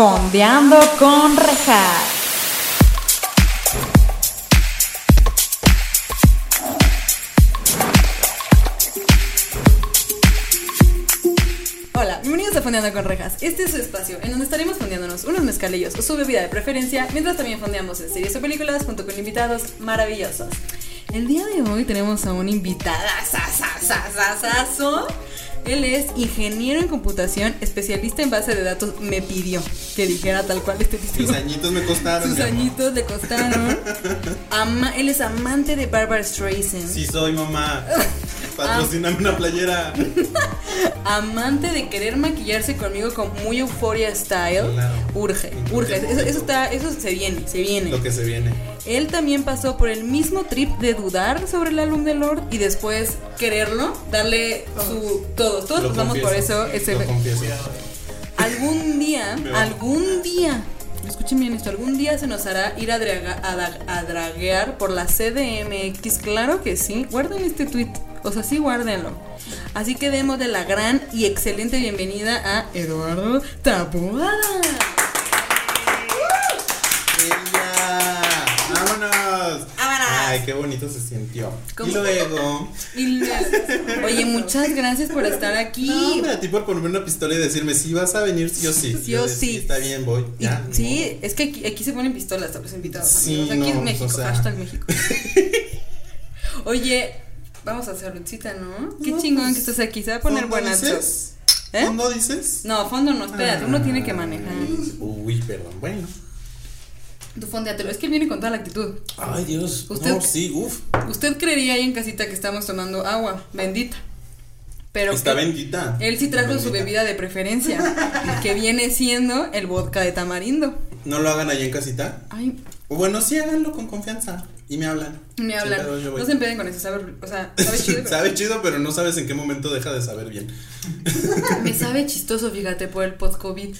Fondeando con rejas. Hola, bienvenidos a Fondeando con Rejas. Este es su espacio en donde estaremos fondeándonos unos mezcalillos o su bebida de preferencia, mientras también fondeamos en series o películas junto con invitados maravillosos. El día de hoy tenemos a un invitada sasasasasaso. Él es ingeniero en computación, especialista en base de datos. Me pidió que dijera tal cual este título. Mis añitos me costaron. Sus añitos le costaron. Ama- él es amante de Barbara Streisand. Sí soy mamá. Patrocíname una playera. Amante de querer maquillarse conmigo con muy euforia style. Claro. Urge, urge. Eso, está, eso se viene, se viene. Lo que se viene. Él también pasó por el mismo trip de dudar sobre el álbum de Lord y después quererlo, darle su todo. Todos pasamos por eso. ese- Lo confieso. algún día, algún día, escuchen bien esto, algún día se nos hará ir a, draga- a draguear por la CDMX, claro que sí, guarden este tweet, o sea, sí guárdenlo. Así que demos de la gran y excelente bienvenida a Eduardo Taboada. ¡Vámonos! ¡Vámonos! Ay, qué bonito se sintió. ¿Cómo? Y luego. Y luego- Oye, muchas gracias por estar aquí. No, hombre, a ti por ponerme una pistola y decirme si vas a venir, sí o sí. Sí o sí. Está bien, voy. Ya, sí, es que aquí, aquí se ponen pistolas a los invitados. Sí, amigos. Aquí no, es México, o sea. hashtag México. Oye, vamos a hacer saludcita, ¿no? Qué No, chingón pues, que estás aquí. Se va a poner ¿Fondo buenazo. dices? ¿Eh? ¿Fondo dices? No, fondo no, espérate, uno tiene que manejar. Uy, perdón. Bueno. Tú fondeatelo, es que él viene con toda la actitud. Ay, Dios. Usted- No, sí, uf. Usted creería ahí en casita que estamos tomando agua, bendita. Pero Está bendita. él sí trajo su bebida de preferencia, que viene siendo el vodka de tamarindo. No lo hagan allá en casita. Ay, Bueno, sí háganlo con confianza. Y me hablan. me hablan. Pedo. No se empeden con eso, sabe, o sea, sabe chido. pero- Sabe chido, pero no sabes en qué momento deja de saber bien. Me sabe chistoso, fíjate, por el post-COVID.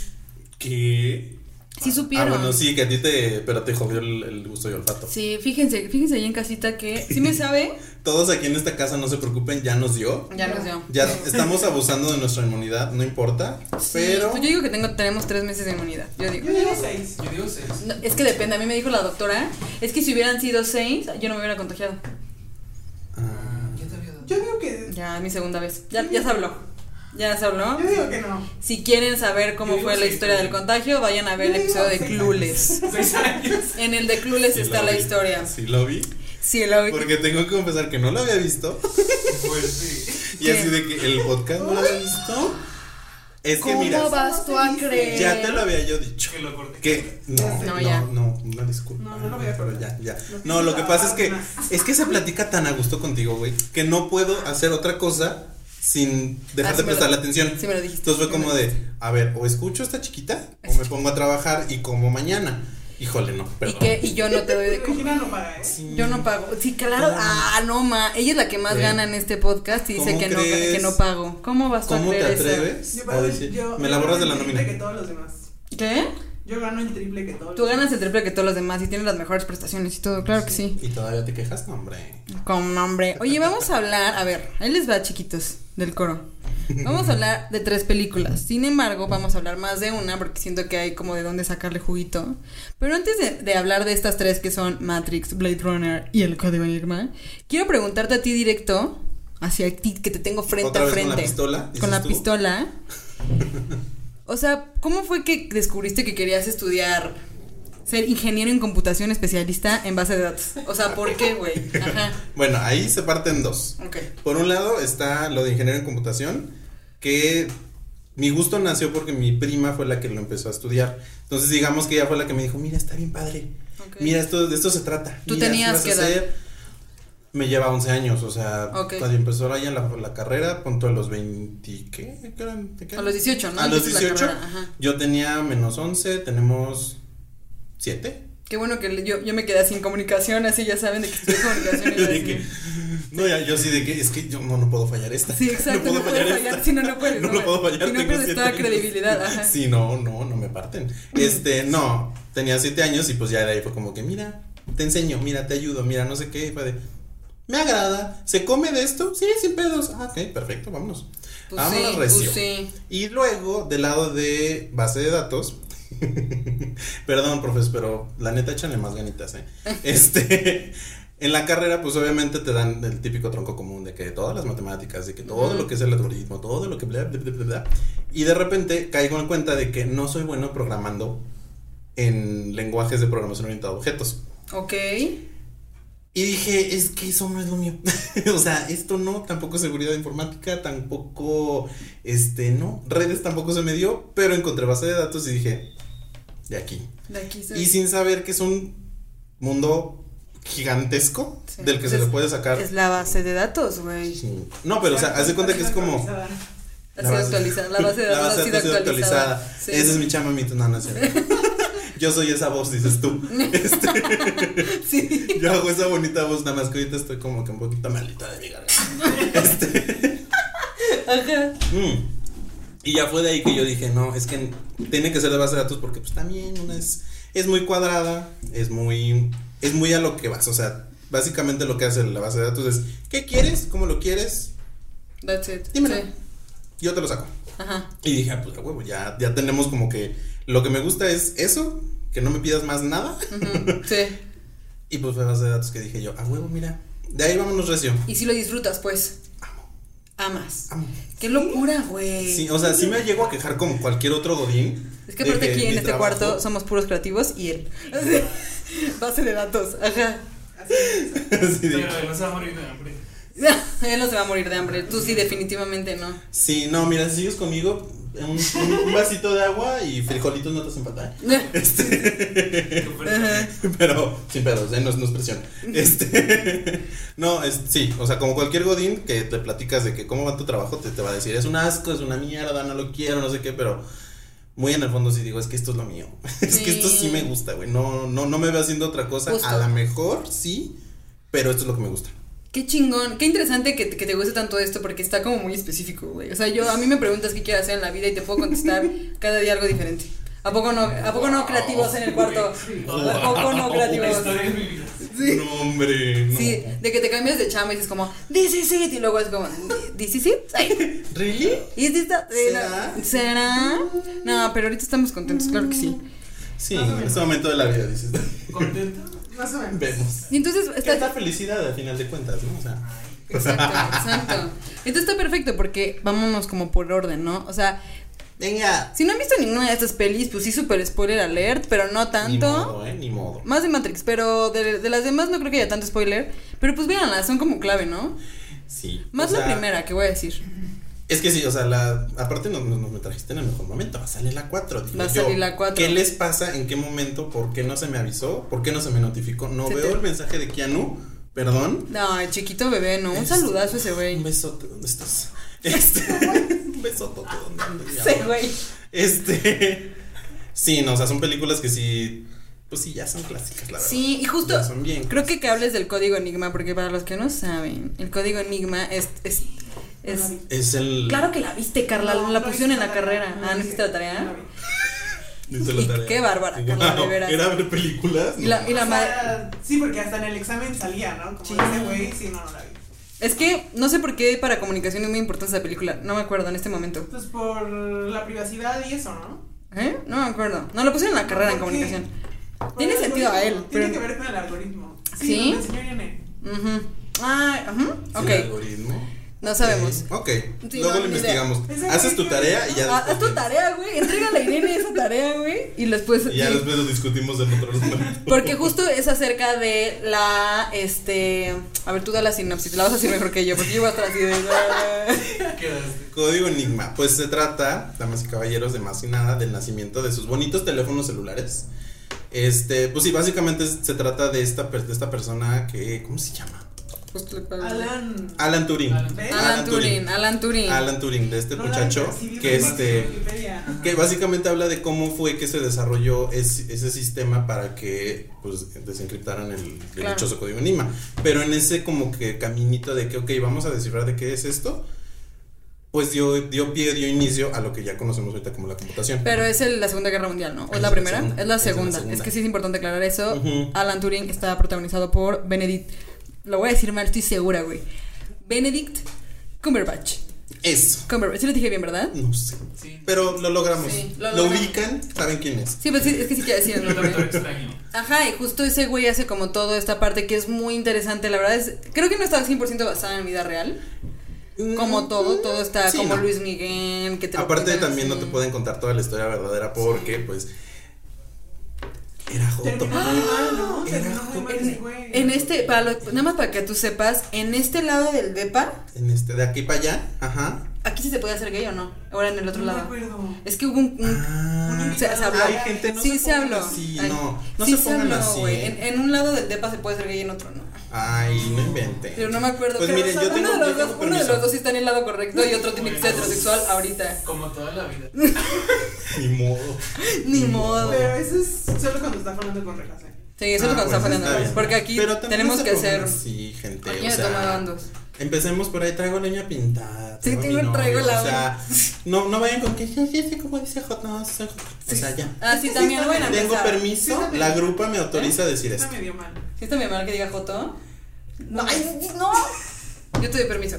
¿Qué? Sí supieron. Ah, bueno, sí, que a ti te. Pero te jodió el, el gusto y olfato. Sí, fíjense, fíjense ahí en casita que sí me sabe, Todos aquí en esta casa, no se preocupen, ya nos dio. ya nos dio. Ya estamos abusando de nuestra inmunidad, no importa. Pero. Pues yo digo que tengo, tenemos tres meses de inmunidad. Yo digo. Yo digo seis. Yo digo seis. No, es que depende, a mí me dijo la doctora, es que si hubieran sido seis, yo no me hubiera contagiado. Ah, ¿Quién te había dado? Yo digo que. Ya, es mi segunda vez. Ya, ya se habló. Ya se habló. Yo digo que no. Si quieren saber cómo fue la historia del contagio, vayan a ver el episodio de años. En el de Clueless sí está la historia. Sí, lo vi. Sí, lo vi. Porque tengo que confesar que no lo había visto. Pues sí. Y ¿Qué? así de que el podcast no lo había visto. Es que ¿Cómo mira, vas tú a creer? ya te lo había yo dicho. Que lo corté. Que no, No, no, no, una disculpa. No, no lo voy a pero ya, ya. No, lo que pasa es que Ana. es que se platica tan a gusto contigo, güey, que no puedo hacer otra cosa sin dejar Ah, de sí me lo- prestarle atención. sí me lo dijiste. Entonces fue como de, a ver, o escucho a esta chiquita o me pongo a trabajar y como mañana. Híjole, no, ¿Y perdón. qué? Y yo no te doy de comer. No paga, ¿eh? Sí. Yo no pago. Sí, claro. ¿Cómo? Ah, no, ma. Ella es la que más ¿Eh? gana en este podcast y dice ¿Cómo que no, que no pago. ¿Cómo vas tú a ¿Cómo te creer eso? atreves? Yo a pago- decir, yo- me yo la borras de la que nómina. todos los demás. ¿Qué? Yo gano el triple que todos Tú los ganas el triple que todos los demás y tienes las mejores prestaciones y todo. Claro que sí. ¿Y todavía te quejas? No, hombre. Con nombre. Oye, vamos a hablar. A ver, ahí les va, chiquitos, del coro. Vamos a hablar de tres películas. Sin embargo, vamos a hablar más de una porque siento que hay como de dónde sacarle juguito. Pero antes de, de hablar de estas tres que son Matrix, Blade Runner y El Código Enigma, quiero preguntarte a ti directo, hacia ti, que te tengo frente ¿Otra a vez frente. con la pistola? dices Con la tú? pistola. O sea, ¿cómo fue que descubriste que querías estudiar ser ingeniero en computación especialista en base de datos? O sea, ¿por qué, güey? Ajá. Bueno, ahí se parten dos. Por un lado está lo de ingeniero en computación, que mi gusto nació porque mi prima fue la que lo empezó a estudiar. Entonces digamos que ella fue la que me dijo, mira, está bien padre. Mira, esto, de esto se trata. ¿Tú Mira, tenías hacer". Me lleva 11 años, o sea, Ok. cuando empezó ella la, la carrera, punto a los 20, ¿qué? ¿Qué A los 18, ¿no? A los Empiezas la 18, carrera, ajá. yo tenía menos 11, tenemos 7. Qué bueno que yo, yo me quedé sin comunicación, así ya saben de que estudié comunicación. y de que- no, ya, yo sí de que es que yo no, no puedo fallar esta. Sí, exacto, No no, puedo puedes fallar si no, no puedes. No lo puedo fallar. Si no tengo pierdes toda credibilidad, ajá. Sí, no, no, no me parten. Este, no, tenía siete años y pues ya de ahí fue como que, mira, te enseño, mira, te ayudo, mira, no sé qué. y Fue de, me agrada, ¿se come de esto? Sí, sin pedos. Ah, ok, perfecto, vámonos. Pues vámonos sí, recio. pues sí. Y luego, del lado de base de datos, Perdón, profes, pero la neta échale más ganitas, ¿eh? Este, en la carrera, pues obviamente te dan el típico tronco común de que todas las matemáticas, de que todo lo que es el algoritmo, todo lo que bla, bla, bla, bla, bla. Y de repente caigo en cuenta de que no soy bueno programando en lenguajes de programación orientada a objetos. Ok. Y dije, es que eso no es lo mío. o sea, esto no, tampoco seguridad informática, tampoco, este, no, redes tampoco se me dio, pero encontré base de datos y dije, de aquí. De aquí soy. Y sin saber que es un mundo gigantesco Sí. del que se le puede sacar. Es la base de datos, güey. Sí. No, pero o sea, haz de cuenta que es como. Actualizada. Ha La sido base- actualizada. La base de La datos ha sido actualizada. Sí. Ese es mi chama, mi no, no es. Yo soy esa voz, dices tú. Este, Sí. yo hago esa bonita voz, nada más que ahorita estoy como que un poquito malita de mi garganta. Este. Ajá. Mm. Y ya fue de ahí que yo dije, no, es que tiene que ser de base de datos porque pues también una es, es muy cuadrada, es muy, es muy a lo que vas, o sea, básicamente lo que hace la base de datos es, ¿qué quieres? ¿Cómo lo quieres? That's it. Dímelo. Sí. Yo te lo saco. Ajá. Y dije, ah, pues a huevo, ya, ya tenemos como que lo que me gusta es eso, que no me pidas más nada. Ujú, Sí. Y pues fue base de datos que dije yo, a huevo, mira, de ahí vámonos recio. Y si lo disfrutas, pues. Amo, Amas. amo. Qué locura, güey. Sí, o sea, sí me llego a quejar como cualquier otro godín. Es que aparte aquí en este trabajo- cuarto somos puros creativos y él. Base de datos. Ajá. Así es. Así de- Pero no se va a morir de hambre. Él no se va a morir de hambre. Tú sí, definitivamente no. Sí, no, mira, si sigues conmigo, un, un- un vasito de agua y frijolitos no te hacen falta, ¿eh? Este, pero sin pedos, ¿eh? No, es- no es presión. Este, no, es, sí, o sea, como cualquier godín que te platicas de que cómo va tu trabajo, te, te va a decir, es un asco, es una mierda, no lo quiero, no sé qué, pero muy en el fondo sí digo, es que esto es lo mío. Es que esto sí Sí. me gusta, güey. No, no, no me veo haciendo otra cosa. Justo. A lo mejor sí, pero esto es lo que me gusta. Qué chingón, qué interesante que, que te guste tanto esto porque está como muy específico, güey. O sea, yo a mí me preguntas qué quiero hacer en la vida y te puedo contestar cada día algo diferente. ¿A poco no, a poco no creativos en el cuarto? Sí. ¿A poco no creativos? Sí. No, hombre, no. Sí, de que te cambias de chamba y dices como, this is it, y luego es como, this is it, Ay, ¿Really? is this the- ¿Será? ¿Será? No, pero ahorita estamos contentos, claro que sí. Sí, en este momento de la vida dices. ¿Contento? Más o menos. Vemos. Y entonces Está la felicidad al final de cuentas, ¿no? O sea, Exacto, exacto. Entonces está perfecto porque vámonos como por orden, ¿no? O sea, venga. si no han visto ninguna de estas pelis, pues sí, súper spoiler alert, pero no Ni tanto. modo, ¿eh? Ni modo. Más de Matrix, pero de, de las demás no creo que haya tanto spoiler. Pero pues véanlas, son como clave, ¿no? Sí. Más la sea, primera que voy a decir. Es que sí, o sea, la, aparte nos, nos, nos me trajiste en el mejor momento. Va a salir la 4. Va a salir la cuatro. ¿Qué les pasa? ¿En qué momento? ¿Por qué no se me avisó? ¿Por qué no se me notificó? No Se veo te- el mensaje de Keanu. Perdón. No, el chiquito bebé, ¿no? Un Es- saludazo a ese Un güey. besote, ¿dónde estás? Este. un besote, ¿dónde andas? Ese güey. Este. Sí, no, o sea, son películas que sí. Pues sí, ya son clásicas, la verdad. Sí, y justo Ya son bien creo que que hables del código Enigma, porque para los que no saben, el código Enigma es. es, es Es el. claro que la viste, Carla, No, la no pusieron en la carrera. no ah, ¿no hiciste la No tarea? la vi. Dice la Y tarea. qué bárbara, Carla, de Wow, veras. Era ver películas. Y la, y la O madre. sea, sí, porque hasta en el examen salía, ¿no? Como Sí. ese güey, sí, no, no la vi. Es que no sé por qué para comunicación es muy importante esa película. No me acuerdo en este momento. Pues por la privacidad y eso, ¿no? ¿Eh? No me acuerdo. No, lo pusieron en la carrera en comunicación. Por Tiene el sentido a él. Tiene pero- que ver con el algoritmo. ¿Sí? Sí, lo enseñó Irene. Ujú. Ah, ajá. ¿El Ok. algoritmo? No sabemos. Ok, Sí, luego no, lo investigamos. Haces tu tarea y ya Ah, haz tu tarea, güey. Entrégale a Irene esa tarea, güey. Y después. Y ya después lo discutimos en otro momento. Porque justo es acerca de la. Este. A ver, tú da la sinopsis. La vas a decir mejor que yo. Porque yo voy a estar así de. Código Enigma. Pues se trata, damas y caballeros, de más y nada, del nacimiento de sus bonitos teléfonos celulares. Este, pues sí, básicamente se trata de esta, per- de esta persona que. ¿Cómo se llama? Pago. Alan. Alan Turing. Alan. Alan Turing. Alan Turing. Alan Turing, de este No muchacho que este. Que básicamente habla de cómo fue que se desarrolló ese, ese sistema para que pues desencriptaran el, el Claro. dichoso código Enigma. Pero en ese como que caminito de que, ok, vamos a descifrar de qué es esto, pues dio, dio pie, dio inicio a lo que ya conocemos ahorita como la computación. Pero es el- la Segunda Guerra Mundial, ¿no? ¿O es la la primera? segunda. Es la Es la segunda. Es, que sí es importante aclarar eso. Alan Turing está protagonizado por Benedict. Lo voy a decir mal, estoy segura, güey. Benedict Cumberbatch. Eso. Cumberbatch. Sí lo dije bien, ¿verdad? No sé. Sí. Pero lo logramos. Sí, lo lo, logramos. ubican, saben quién es. Sí, pues sí, es que sí quiero decir doctor extraño. Ajá, y justo ese güey hace como toda esta parte que es muy interesante. La verdad es, creo que no está 100% basada en vida real. Como todo, todo está Mm, Sí, como no. Luis Miguel, que te lo Aparte también no te pueden contar toda la historia verdadera porque pues era Joto. Terminó muy mal, ¿no? Era Terminó muy mal En, ese güey. en este, para lo- nada más para que tú sepas, en este lado del depa, En este de aquí para allá, ajá. aquí sí se puede hacer gay o no. Ahora en el otro No me lado. acuerdo. Es que hubo un, un- Ah, se, se habló. Ay, gente, no sí se pongan habló. así, Ay, no, no sí se pongan habló, así. güey. En, en un lado del depa se puede ser gay y en otro no. Ay, no inventen. Pero no me acuerdo. Pues miren, yo tengo, uno, de yo los tengo dos, uno de los dos sí está en el lado correcto y otro tiene que ser heterosexual ahorita. Como toda la vida. Ni modo. Ni modo. Pero eso es solo cuando está hablando con rejas, ¿eh? Sí, eso es lo Ah, que nos está pues, fallando. Porque aquí Pero tenemos que hacer. Sí, gente. Aquí o sea. Empecemos por ahí, traigo leña pintada. Sí, tengo- novio, traigo la O sea, no, no vayan con que ya sé cómo dice J, no, soy J. O sea, ya. Ah, sí, también, bueno, Tengo empezar. permiso, Sí, está la grupa me autoriza a decir Está esto. medio mal. ¿Sí está bien mal que diga Joto? No, ay, no. Yo te doy permiso.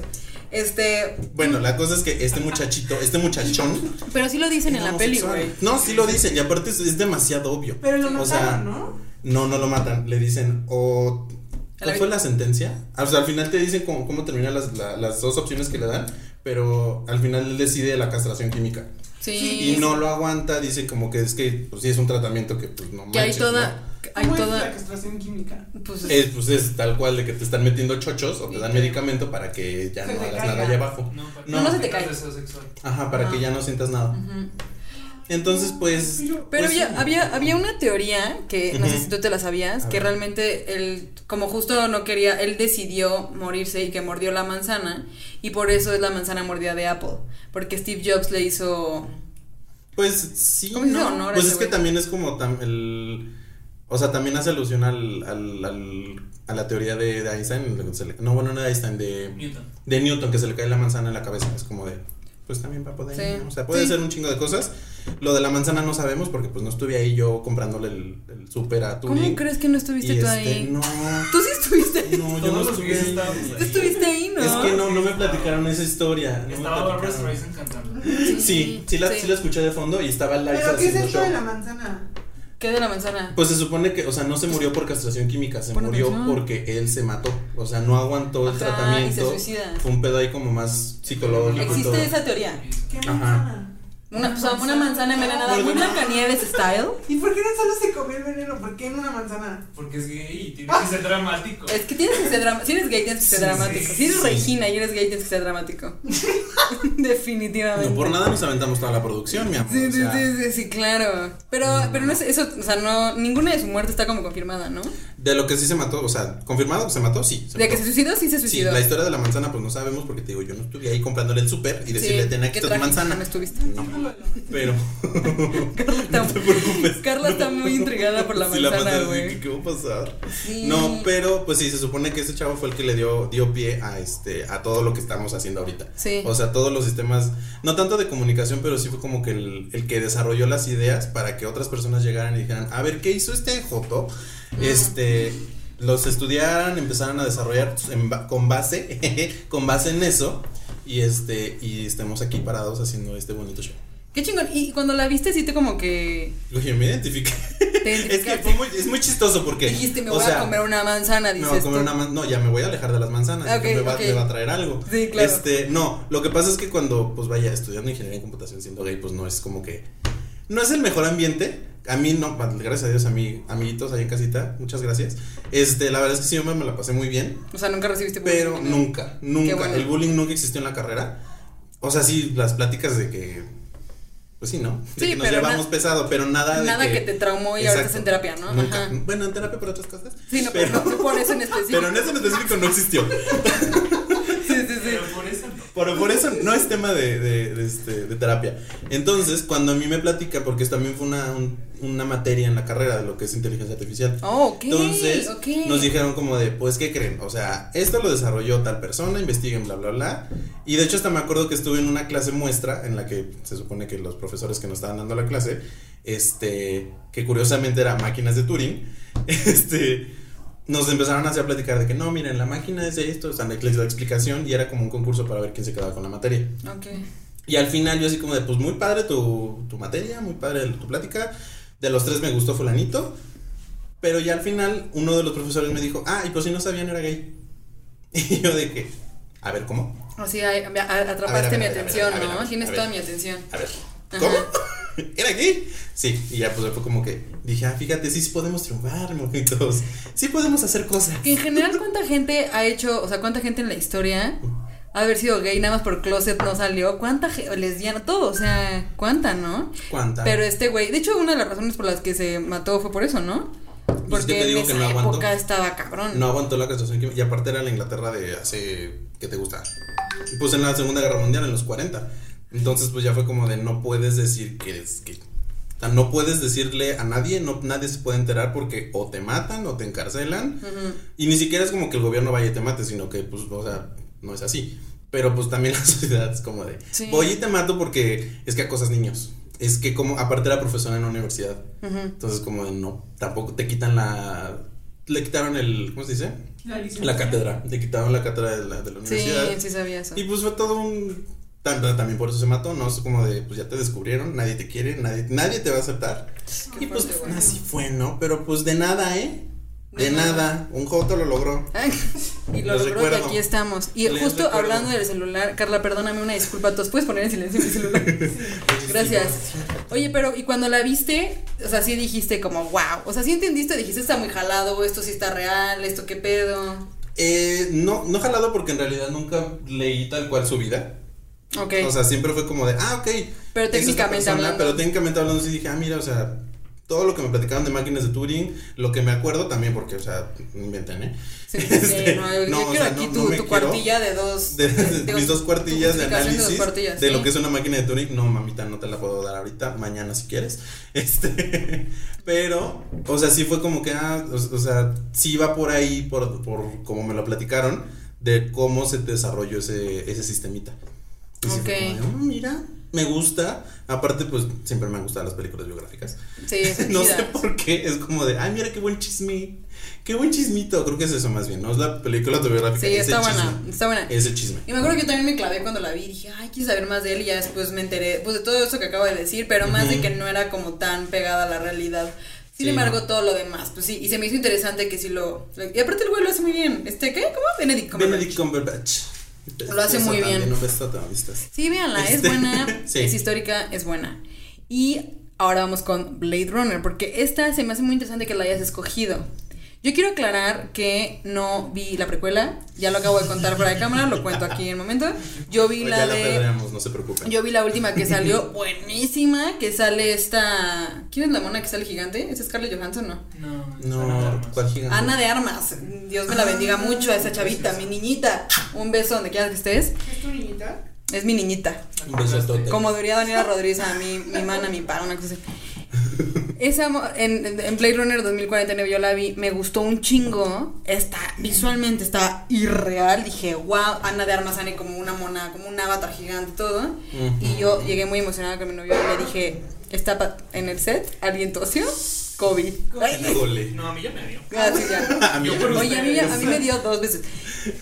Este. Bueno, la cosa es que este muchachito, este muchachón. Pero sí lo dicen en la peli, güey. No, sí lo dicen, y aparte es, es demasiado obvio. Pero lo O mataron, sea, ¿no? No, no lo matan. Le dicen, o. A la ¿Cuál fue la sentencia? O sea, al final te dicen cómo, cómo terminan las, la- las dos opciones que le dan, pero al final él decide la castración química. Sí. Y no lo aguanta, dice como que es que, pues sí, es un tratamiento que, pues no Que hay manches, toda. Hay ¿Cómo es toda. la castración química? Pues, ¿no? Es, pues es tal cual de que te están metiendo chochos o te dan medicamento para que ya Se no hagas caiga. nada allá abajo. No, para No, que no se te sexual. Ajá, para que Ajá. ya no sientas nada. Ujú. Entonces, pues. Pero- Pero pues, había, había, había una teoría que no sé Ujú. si tú te la sabías, A que ver. realmente él, como justo no quería, él decidió morirse y que mordió la manzana, y por eso es la manzana mordida de Apple, porque Steve Jobs le hizo... Pues sí. ¿Cómo se ¿no? Pues es que también es como tam- el. O sea, también hace alusión al, al, al- a la teoría de, de Einstein. le- no, bueno, no de Einstein, de, Newton. de Newton, que se le cae la manzana en la cabeza. Es como de. Pues también va a poder. Sí. ¿no? O sea, puede Sí. ser un chingo de cosas. Lo de la manzana no sabemos porque pues no estuve ahí yo comprándole el, el súper a ¿Cómo Turing. crees que no estuviste y tú este, ahí? No. Tú sí estuviste ahí. No, yo no estuve ahí. Tú estuviste ahí, ¿no? Es que no, no me platicaron esa historia. no Estaba Barbara. Streisand cantando. Sí, sí la, sí la escuché de fondo y estaba Liza ¿Pero qué es haciendo esto de la manzana? ¿Qué de la manzana? Pues se supone que, o sea, no se murió por castración química, se Por murió atención. porque él se mató. O sea, no aguantó el Ajá, tratamiento. y se suicida. Fue un pedo ahí como más psicológico. y todo. Existe esa teoría. ¿Qué Ajá. Manzana? Una, o sea, una manzana envenenada, muy. Blancanieves style. ¿Y por qué no solo se comió el veneno? ¿Por qué en una manzana? Porque es gay y tiene que ser dramático. Es que tienes que ser dramático. Si eres gay, tienes que ser Sí, dramático. sí, si eres sí. Regina y eres gay, tienes que ser dramático. Definitivamente. No por nada nos aventamos toda la producción, mi amor. Sí, o sí, sea, sí, sí, sí, claro. Pero, pero no es eso, o sea, no, ninguna de su muerte está como confirmada, ¿no? De lo que sí se mató, o sea, confirmado que se mató, sí. Se De que se suicidó, sí se Sí, suicidó. la historia de la manzana, pues no sabemos porque te digo, yo no estuve ahí comprándole el súper y decirle, Sí, ten aquí qué está tu manzana. no estuviste. No, pero Carla está, no te preocupes. Carla está muy intrigada por la Sí, manzana, manzana, güey. sí, ¿Qué va a pasar? Sí. No, pero pues sí, se supone que ese chavo fue el que le dio, dio pie a este, a todo lo que estamos haciendo ahorita. Sí. O sea, todos los sistemas, no tanto de comunicación, pero sí fue como que el, el que desarrolló las ideas para que otras personas llegaran y dijeran, a ver, ¿qué hizo este Joto? Este, los estudiaran, empezaran a desarrollar en con base, con base en eso, y este, y estemos aquí parados haciendo este bonito show. Qué chingón. Y cuando la viste, sí te como que. Oye, me identifiqué. Es que fue muy, es muy chistoso porque. Dijiste, me o voy sea, a comer una manzana, dices. a comer tú. una man- no, ya me voy a alejar de las manzanas, Ok, que me va, ok. me va a traer algo. Sí, claro. Este, no, lo que pasa es que cuando, pues vaya, estudiando ingeniería en computación siendo gay, pues no es como que, no es el mejor ambiente. A mí no, gracias a Dios, a mí, amiguitos ahí en casita, muchas gracias. Este, la verdad es que sí, yo me, la pasé muy bien, O sea, nunca recibiste bullying, pero ¿no? nunca, nunca, bueno. el bullying nunca existió en la carrera. O sea, sí, las pláticas de que, pues sí, ¿no? De Sí, que nos pero llevamos pesado, pero nada de Nada que, te traumó y ahora estás Exacto. en terapia, ¿no? Nunca. Ajá. Bueno, en terapia por otras cosas. Sí, no, pero, no por eso en específico. Pero en eso en específico no existió. Pero por eso no. Por, por eso no es tema de, de, de, este, de terapia. Entonces, cuando a mí me platica, porque también fue una, un- una materia en la carrera de lo que es inteligencia artificial. Oh, ok. Entonces, nos dijeron como de, pues, ¿qué creen? O sea, esto lo desarrolló tal persona, investiguen, bla, bla, bla. Y de hecho, hasta me acuerdo que estuve en una clase muestra en la que se supone que los profesores que nos estaban dando la clase, este, que curiosamente era máquinas de Turing, este, nos empezaron así a platicar de que no, miren, la máquina es de esto, o sea, les dio la explicación y era como un concurso para ver quién se quedaba con la materia. Ok. Y al final yo así como de, pues muy padre tu, tu materia, muy padre tu plática, de los tres me gustó fulanito, pero ya al final uno de los profesores me dijo, ah, y pues si no sabían era gay. Y yo de que, a ver, ¿cómo? Así ay, me- a- A ver, atrapaste mi atención, ¿no? Tienes toda mi atención. A ver, Ajá. ¿Era gay? Sí, y ya pues fue como que dije, ah, fíjate, sí podemos triunfar, mojitos, sí podemos hacer cosas. Que en general, ¿cuánta gente ha hecho, o sea, cuánta gente en la historia ha haber sido gay nada más por closet no salió? ¿Cuánta ge- lesbiana? Todo, o sea, ¿cuánta, no? ¿Cuánta? Pero este güey, de hecho, una de las razones por las que se mató fue por eso, ¿no? Porque te digo en que esa no aguantó. época estaba cabrón. No aguantó la castración. Y aparte era la Inglaterra de hace. ¿Qué te gusta? Pues en la Segunda Guerra Mundial, en los 40. Entonces, pues ya fue como de no puedes decir que. O sea, no puedes decirle a nadie, no, nadie se puede enterar porque o te matan o te encarcelan. Y ni siquiera es como que el gobierno vaya y te mate, sino que, pues, o sea, no es así. Pero pues también la sociedad es como de, Sí. voy y te mato porque es que acosas niños. Es que como, aparte era profesora en la universidad. Entonces como de, no, tampoco te quitan la... Le quitaron el, ¿cómo se dice? La licencia. La cátedra. Le quitaron la cátedra de la, de la Sí, universidad. sí sabía eso. Y pues fue todo un... tam- También por eso se mató, ¿no? Es como de, pues ya te descubrieron, nadie te quiere, nadie, nadie te va a aceptar. Y pues así fue, ¿no? Pero pues de nada, ¿eh? De nada. nada. Un joto lo logró. Y lo Les logró recuerdo. y aquí estamos. Y Les justo recuerdo. hablando del celular, Carla, perdóname una disculpa, ¿tú puedes poner en silencio mi celular? Gracias. Oye, pero y cuando la viste, o sea, sí dijiste como, wow, o sea, sí entendiste, dijiste, está muy jalado, esto sí está real, esto qué pedo. Eh, no, no jalado porque en realidad nunca leí tal cual su vida. O sea, siempre fue como de, ah, ok. Pero es técnicamente hablando. Pero técnicamente hablando sí dije, ah, mira, o sea, todo lo que me platicaban de máquinas de Turing, lo que me acuerdo también, porque, o sea, no inventen, ¿eh? Sí, sí, Este, no, yo no, o quiero sea, aquí no- tu, no cuartilla de dos. De, mis dos cuartillas de análisis cuartillas, de lo que es una máquina de Turing. No, mamita, no te la puedo dar ahorita, mañana si quieres. Este, pero, o sea, sí fue como que, ah, o, o sea, sí va por ahí, por, por como me lo platicaron, de cómo se desarrolló ese, ese sistemita. Y sí fue Ok. de, "Mm, mira, me gusta. Aparte, pues siempre me han gustado las películas biográficas. Sí, no sé por qué, es como de, ay, mira qué buen chisme. Qué buen chismito. Creo que es eso más bien, no es la película autobiográfica. Sí, está buena, chisme. está buena. Es el chisme. Y me acuerdo que yo también me clavé cuando la vi y dije, ay, quiero saber más de él y ya después me enteré, pues de todo eso que acabo de decir, pero más de Ujú. que no era como tan pegada a la realidad. Sin Sí, embargo, no. todo lo demás, pues sí, y se me hizo interesante que sí lo... Y aparte el güey lo hace muy bien. ¿Este qué? ¿Cómo? Benedict Cumberbatch. Benedict Cumberbatch. Lo hace muy bien. ¿viste? Sí, véanla, es Este, buena, sí. es histórica, es buena. Y ahora vamos con Blade Runner, porque esta se me hace muy interesante que la hayas escogido. Yo quiero aclarar que no vi la precuela, ya lo acabo de contar fuera de cámara, lo cuento aquí en el momento. Yo vi Pues la ya la de... no se preocupen. Yo vi la última que salió, buenísima, que sale esta... ¿Quién es la mona que sale gigante? ¿Es Scarlett Johansson no? No, No, ¿cuál gigante? Ana de Armas. Dios me la bendiga mucho a esa chavita, mi niñita. Un beso donde quieras que estés. ¿Es tu niñita? Es mi niñita. Un besotote. Como diría Daniela Rodríguez a mi, mi mana, mi para, una cosa así. Esa en, en Blade Runner 2049 yo la vi, me gustó un chingo. Está, visualmente está irreal. Dije, wow, Ana de Armas sale como una mona, como un avatar gigante y todo. Y yo llegué muy emocionada con mi novio y le dije, está en el set, alguien tosió, COVID. No, a mí ya me dio. ah, sí, ya. A mí Oye, a mí, a mí me dio dos veces.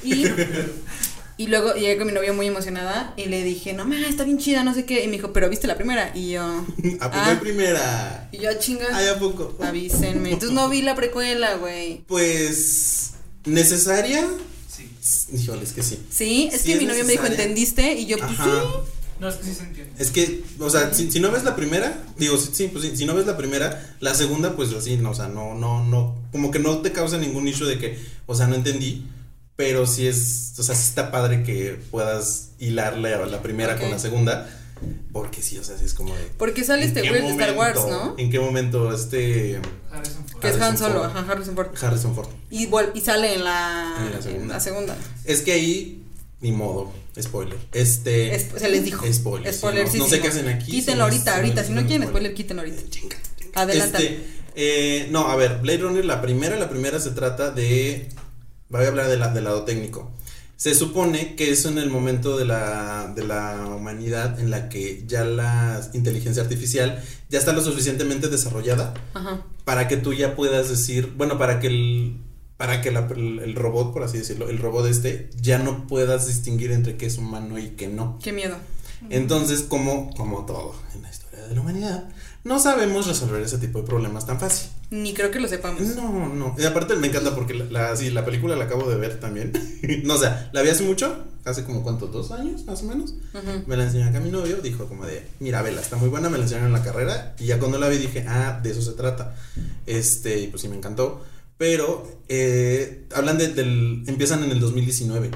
Y, y luego llegué con mi novio muy emocionada y le dije, no, ma, está bien chida, no sé qué. Y me dijo, pero viste la primera. Y yo, ¿A poco Ah. primera? y yo, "Ah, chinga, Ay, ¿a poco? avísenme. Entonces no vi la precuela, güey. Pues. ¿Necesaria? Sí. Híjole, es que sí. Sí, es Sí que es mi novio me dijo. ¿entendiste? Y yo, pues Ajá. sí. No, es que sí se entiende. Es que, o sea, si, si no ves la primera, digo, sí, sí, pues sí, si no ves la primera, la segunda, pues así, no, o sea, no, no, no, como que no te causa ningún issue de que, o sea, no entendí, pero sí es, o sea, sí está padre que puedas hilarle a la primera con la segunda, porque sí, o sea, sí es como de... Porque sale ¿en este güey de Star Wars, ¿no? ¿En qué momento este Harrison Ford. Que es Han Solo, Ford. ajá, Harrison Ford. Harrison Ford? Y, sale en la, En la segunda. en la segunda. Es que ahí, ni modo, spoiler, este... Es- se les dijo. Spoiler, sí, Spoiler, no- sí, no sí, sé qué hacen aquí, Quítenlo no ahorita, no ahorita. Si no quieren spoiler. spoiler, quítenlo ahorita. Chinga. Adelanta. Este, eh, no, a ver, Blade Runner, la primera, la primera se trata de. Voy a hablar de la, del lado técnico. Se supone que es en el momento de la, de la humanidad en la que ya la inteligencia artificial ya está lo suficientemente desarrollada Ajá. para que tú ya puedas decir, bueno, para que el, para que la- el, el robot, por así decirlo, el robot este, ya no puedas distinguir entre qué es humano y qué no. Qué miedo. Entonces, como, como todo en la historia de la humanidad, no sabemos resolver ese tipo de problemas tan fácil. Ni creo que lo sepamos. No, no. Y aparte me encanta porque la, la, sí, la película la acabo de ver también. no, o sea, la vi hace mucho, hace como cuánto, dos años más o menos. Me la enseñó acá mi novio, dijo como de, mira, vela, está muy buena, me la enseñaron en la carrera. Y ya cuando la vi dije, ah, de eso se trata. Este, y pues sí me encantó. Pero, eh, hablan de, del, empiezan en el 2019.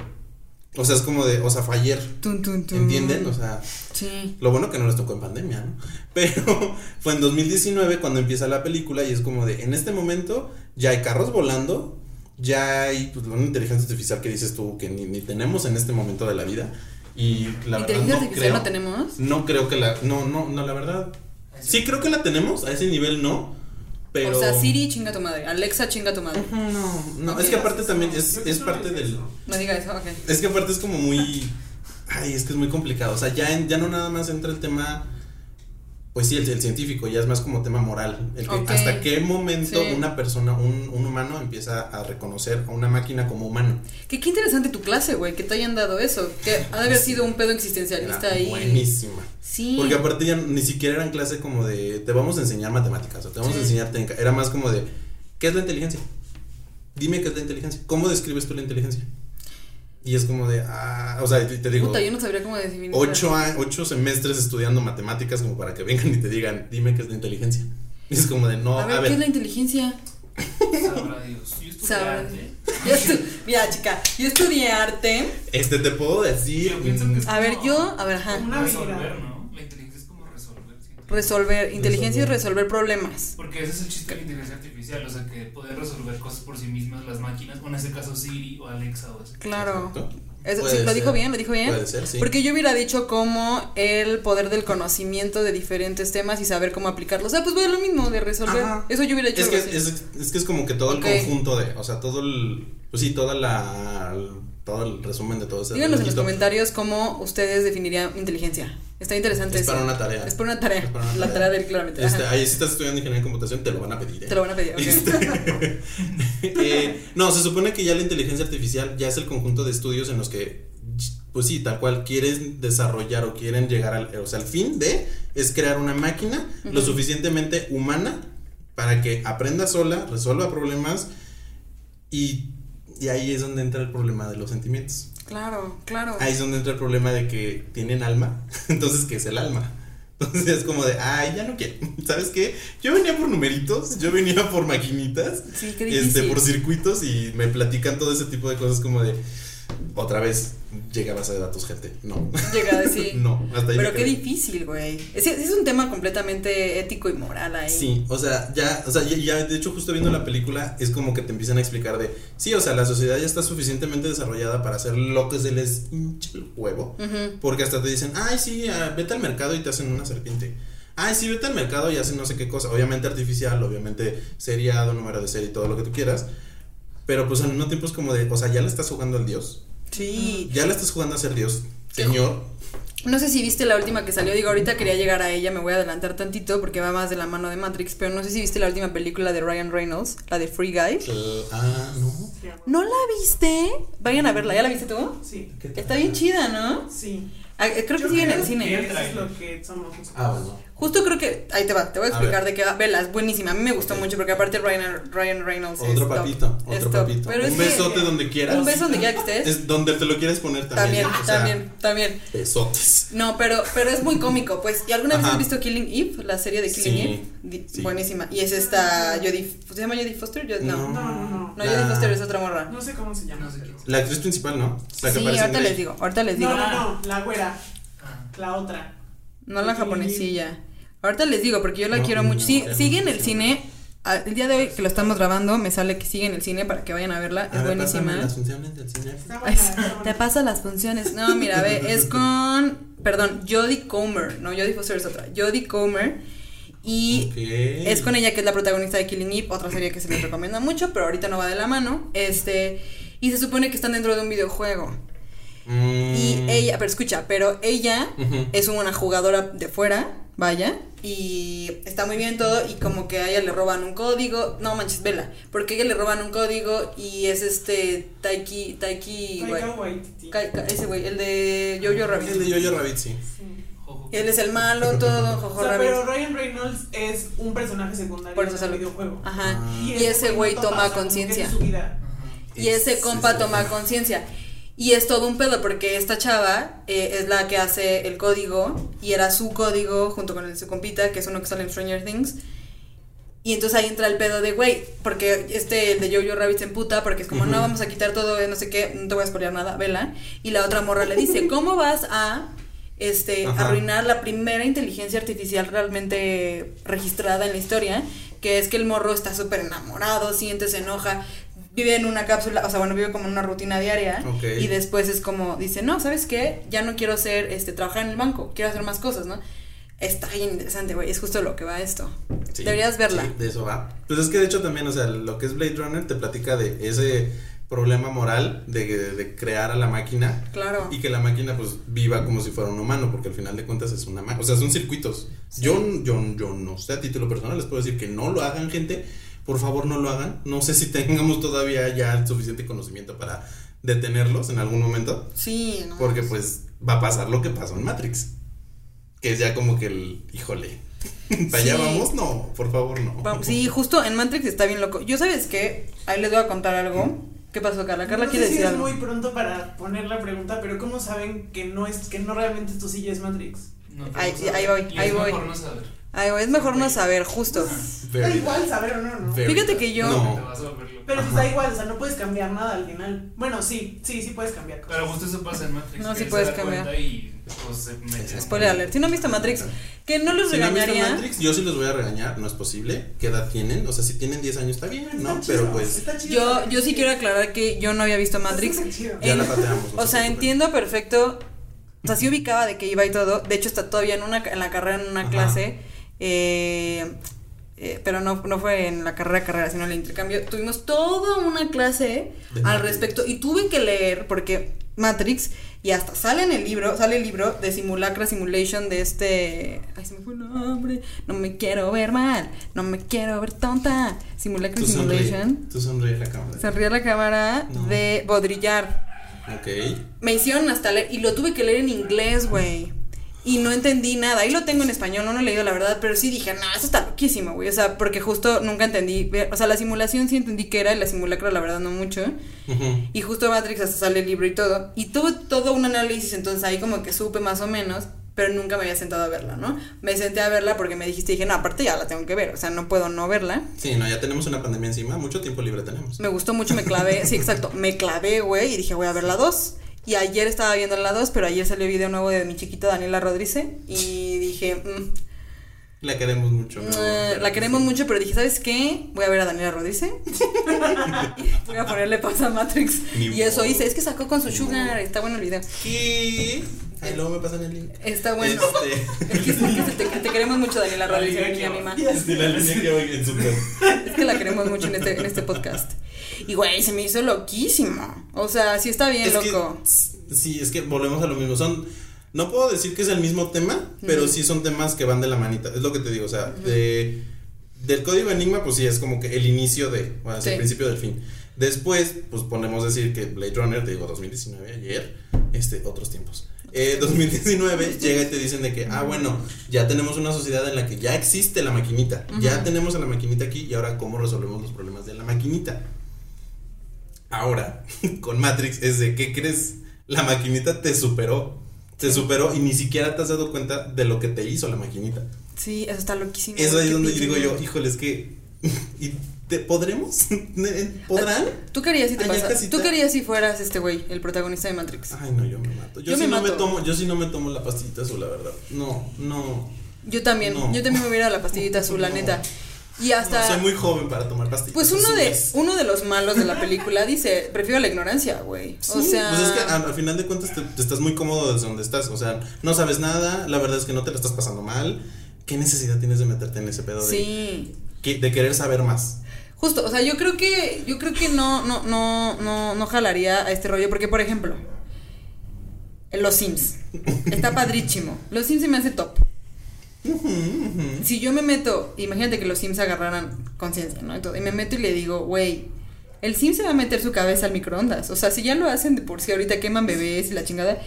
O sea, es como de, o sea, fue ayer. Tun, tun, tun. ¿Entienden? O sea, Sí. lo bueno que no les tocó en pandemia, ¿no? Pero fue en 2019 cuando empieza la película y es como de, en este momento ya hay carros volando, ya hay pues, una inteligencia artificial que dices tú que ni, ni tenemos en este momento de la vida. Y la verdad ¿Inteligencia no artificial creo, no tenemos? no creo que la, no, no, no, la verdad. Sí creo que la tenemos, a ese nivel no, pero... O sea, Siri chinga tu madre, Alexa chinga tu madre. No, no, es que aparte también es, es parte del... No diga eso, ok. Es que aparte es como muy. Ay, es que es muy complicado. O sea, ya, en- ya no nada más entra el tema. Pues sí, el, el científico, ya es más como tema moral. El que hasta qué momento Sí. una persona, un, un humano, empieza a reconocer a una máquina como humano. Que qué interesante tu clase, güey, que te hayan dado eso. Que ha de haber sido un pedo Era existencialista ahí. buenísima. Sí. Porque aparte ya ni siquiera eran clase como de. Te vamos a enseñar matemáticas o te vamos a enseñar técnica. Era más como de. ¿Qué es la inteligencia? Dime qué es la inteligencia. ¿Cómo describes tú la inteligencia? Y es como de. Ah, o sea, te, digo. Puta, yo no sabría cómo definir. ocho, a- ocho semestres estudiando matemáticas como para que vengan y te digan, dime qué es la inteligencia. Y es como de, no, A ver, ¿qué es la inteligencia? Sabrá Dios. Yo estudié Sabrá arte. Yo estu- Mira, chica, yo estudié arte. este te puedo decir. Yo pienso que es A ver, yo, a ver, ajá. Una resolver, habilidad. ¿no? La inteligencia es como resolver. inteligencia y Resolver. problemas. Porque ese es el chiste de la inteligencia artificial, o sea, que poder resolver cosas por sí mismas las máquinas, o en este caso Siri o Alexa o así. Claro. Eso, sí, lo dijo bien, lo dijo bien. Puede ser, sí. Porque yo hubiera dicho como el poder del conocimiento de diferentes temas y saber cómo aplicarlos. O sea, pues bueno, lo mismo de resolver. Ajá. Eso yo hubiera dicho es, que, es, es que es como que todo el conjunto de, o sea, todo el, pues sí, toda la, todo el resumen de todo ese Díganos en los comentarios cómo ustedes definirían inteligencia. Está interesante Es eso. para una tarea. Es para una tarea. Para una La tarea del claramente. Este, ahí si estás estudiando ingeniería en computación, te lo van a pedir. ¿eh? Te lo van a pedir. Este, eh, no, se supone que ya la inteligencia artificial ya es el conjunto de estudios en los que, pues sí, tal cual quieren desarrollar o quieren llegar al, o sea, el fin de es crear una máquina lo suficientemente humana para que aprenda sola, resuelva problemas y, y ahí es donde entra el problema de los sentimientos. Claro, claro. Ahí es donde entra el problema de que tienen alma. Entonces, ¿qué es el alma? Entonces es como de, ay, ya no quiero. ¿Sabes qué? Yo venía por numeritos, yo venía por maquinitas, Sí, qué este, por circuitos y me platican todo ese tipo de cosas como de, otra vez llega a base de datos, gente. No. Llega a decir. no, hasta ahí Pero qué quedé. difícil, güey. Es, es un tema completamente ético y moral ahí. Sí, o sea, ya, o sea, ya, ya, de hecho, justo viendo la película, es como que te empiezan a explicar de, sí, o sea, la sociedad ya está suficientemente desarrollada para hacer lo que se les hincha el huevo. Porque hasta te dicen, ay, sí, ah, vete al mercado y te hacen una serpiente. Ay, sí, vete al mercado y hacen no sé qué cosa. Obviamente artificial, obviamente seriado, número de serie, todo lo que tú quieras. Pero pues al mismo tiempo es como de, o sea, ya le estás jugando al Dios. Sí. Ya le estás jugando a ser Dios. Señor. No sé si viste la última que salió, digo, ahorita quería llegar a ella, me voy a adelantar tantito porque va más de la mano de Matrix, pero no sé si viste la última película de Ryan Reynolds, la de Free Guy. ah, no. ¿No la viste? Vayan a verla, ¿ya la viste tú? Sí. Está bien chida, ¿no? Sí. Ah, eh, creo que sigue en el cine. Eso es lo que somos nosotros. Ah, bueno. Justo creo que, ahí te va, te voy a explicar de qué va. Vela, es buenísima, a mí me gustó mucho porque aparte Ryan, Ryan Reynolds es Otro top. papito, Es otro top. papito. Pero es Un que- besote donde quieras. Un beso donde quiera que estés. Es donde te lo quieres poner también. también, o sea, también, también. Besotes. No, pero, pero es muy cómico, pues. ¿Y alguna vez Ajá. has visto Killing Eve? La serie de Killing Sí, Eve. Sí. Buenísima. Y es esta Jodie, ¿se llama Jodie Foster? Yo- no. No. No, No, no, Jodie Foster es otra morra. No sé cómo se llama. No sé. La actriz principal, ¿no? La que Sí, ahorita les digo, ahorita les digo. No, No, no, no, la güera, Ah. la otra. La japonesilla. Ahorita les digo porque yo la No, quiero no, mucho. Sí, no sigue en el cine. Ah, El día de hoy que lo estamos grabando me sale que sigue en el cine para que vayan a verla. A Es ver, buenísima. las funciones del cine. Ay, te pasa las funciones. No, mira, ve, es con. Perdón, Jodie Comer. No, Jodie Foster es otra. Jodie Comer. Y es con ella que es la protagonista de Killing Eve, otra serie que se les recomienda mucho, pero ahorita no va de la mano. Este. Y se supone que están dentro de un videojuego. Mm. Y ella, pero escucha, pero ella es una jugadora de fuera vaya, y está muy bien todo, y como que a ella le roban un código, no manches, vela, porque a ella le roban un código y es este Taiki, Taiki, güey. Ese güey, el de Jojo Rabbit. El de Jojo Rabbit, sí. Él es el malo, todo, Jojo O sea, Rabbit. pero Ryan Reynolds es un personaje secundario Por eso en el videojuego. Ajá. Ah. Y ese güey toma conciencia. Y ese compa toma conciencia. Y es todo un pedo porque esta chava eh, es la que hace el código y era su código junto con el de su compita, que es uno que sale en Stranger Things. Y entonces ahí entra el pedo de, güey, porque este el de Jojo Rabbit se emputa porque es como, no, vamos a quitar todo, no sé qué, no te voy a spoilear nada, vela. Y la otra morra le dice, ¿cómo vas a este, Ajá. arruinar la primera inteligencia artificial realmente registrada en la historia? Que es que el morro está súper enamorado, siente, se enoja, vive en una cápsula, o sea, bueno, vive como en una rutina diaria. Ok. Y después es como, dice, no, ¿sabes qué? Ya no quiero ser, este, trabajar en el banco, quiero hacer más cosas, ¿no? Está bien interesante, güey, es justo lo que va esto. Sí, Deberías verla. sí, de eso va. Pues es que de hecho también, o sea, lo que es Blade Runner te platica de ese problema moral de, de crear a la máquina Claro. y que la máquina pues viva como si fuera un humano, porque al final de cuentas es una máquina, o sea, son circuitos. Yo, yo, yo no sé, a título personal les puedo decir que no lo hagan, gente, por favor no lo hagan. No sé si tengamos todavía ya el suficiente conocimiento para detenerlos en algún momento, Sí, no. porque pues va a pasar lo que pasó en Matrix, que es ya como que el, híjole, ¿para allá Sí. vamos? No, por favor no. Sí, justo en Matrix está bien loco. Yo, ¿sabes qué? Ahí les voy a contar algo. ¿Qué pasó, Carla? Carla no quiere sé si decir es algo. muy pronto para poner la pregunta, pero ¿cómo saben que no es que no realmente tu silla es Matrix? No Ahí- ahí voy, ahí es voy. mejor no saber. Ay, güey, es mejor no saber, justo. Da igual saber o no, ¿no? Fíjate que yo- Te No. Pero Ajá. da igual, o sea, no puedes cambiar nada al final. Bueno, sí, sí, sí puedes cambiar cosas. Pero justo eso pasa en Matrix. No, sí puedes cambiar. Y pues. Spoiler alert. Si no han visto Matrix, que no los Si no han visto regañaría. Matrix, yo sí los voy a regañar, no es posible. ¿Qué edad tienen? O sea, si tienen 10 años está bien, Está ¿no? chido, Pero pues está chido Yo, yo sí quiero aclarar que yo no había visto Matrix. Está chido. ya la pateamos. no O se sea, entiendo perfecto. O sea, sí ubicaba de que iba y todo. De hecho, está todavía en una en la carrera, en una Ajá. clase. Eh, eh, pero no, no fue en la carrera carrera, sino en el intercambio. Tuvimos toda una clase De al Matrix. respecto. Y tuve que leer, porque Matrix, y hasta sale en el libro, sale el libro de Simulacra Simulation de este. Ay, se me fue el nombre. No me quiero ver mal. No me quiero ver tonta. Simulacra Tú sonríe, Simulation. tú sonríe la cámara. Sonríe la cámara No. de Bodrillar. Ok. Me hicieron hasta leer, y lo tuve que leer en inglés, güey. Y no entendí nada. Ahí lo tengo en español, no lo he leído la verdad, pero sí dije, no, eso está loquísimo, güey. O sea, porque justo nunca entendí. O sea, la simulación sí entendí que era, y la simulacra la verdad no mucho. Y justo Matrix hasta sale el libro y todo. Y tuve todo un análisis, entonces ahí como que supe más o menos, pero nunca me había sentado a verla, ¿no? Me senté a verla porque me dijiste, dije, no, aparte ya la tengo que ver, o sea, no puedo no verla. Sí, no, ya tenemos una pandemia encima, mucho tiempo libre tenemos. Me gustó mucho, me clavé, sí, exacto, me clavé, güey, y dije, voy a ver la 2. Y ayer estaba viendo la 2, pero ayer salió video nuevo de mi chiquita Daniela Rodríguez y dije, mm, La queremos mucho. ¿no? eh, la queremos sí. mucho, pero dije, ¿sabes qué? Voy a ver a Daniela Rodríguez. voy a ponerle pausa a Matrix. Ni y eso hice, es que sacó con su sugar, está bueno el video. ¿Qué? Ahí luego me pasan el link. Está bueno. Este. Es que, es que te, te queremos mucho, Daniela Rodríguez, mi mamá. Sí, la línea que voy en super. Es que la queremos mucho en este, en este podcast. Y güey, se me hizo loquísimo. O sea, sí está bien Es que, loco. sí, es que volvemos a lo mismo. Son, no puedo decir que es el mismo tema, pero sí son temas que van de la manita. Es lo que te digo, o sea, de, del código Enigma, pues sí, es como que el inicio de, o sea, Sí. el principio del fin. Después, pues ponemos decir que Blade Runner, te digo, 2019, ayer, este, otros tiempos. Eh, 2019 llega y te dicen de que, ah, bueno, ya tenemos una sociedad en la que ya existe la maquinita, ya tenemos a la maquinita aquí y ahora cómo resolvemos los problemas de la maquinita. Ahora, con Matrix es de, ¿qué crees? La maquinita te superó, te superó y ni siquiera te has dado cuenta de lo que te hizo la maquinita. Sí, eso está loquísimo. Eso es donde pinche digo yo, híjole, es que, ¿y te, ¿podremos? ¿Podrán? ¿Tú querías si te pasa? casita. ¿Tú querías si fueras este güey, el protagonista de Matrix? Ay, no, yo me mato. Yo, Yo sí me no me tomo, yo sí no me tomo la pastillita azul, la verdad. No, no. Yo también, No. yo también me hubiera la pastillita azul, la neta. Y hasta no, soy muy joven para tomar pastillitas pues uno de uno de los malos de la película dice, prefiero la ignorancia, güey. o Sí, sea, pues es que al, al final de cuentas te, te estás muy cómodo desde donde estás, o sea, no sabes nada, la verdad es que no te la estás pasando mal. ¿Qué necesidad tienes de meterte en ese pedo de, sí. que- de querer saber más? Justo, o sea, yo creo que yo creo que no no no no no jalaría a este rollo porque por ejemplo, Los Sims está padrísimo. Los Sims se me hace top. Si yo me meto, imagínate que los Sims agarraran conciencia, ¿no? Entonces, y me meto y le digo, güey, el Sim se va a meter su cabeza al microondas. O sea, si ya lo hacen de por sí, ahorita queman bebés y la chingada.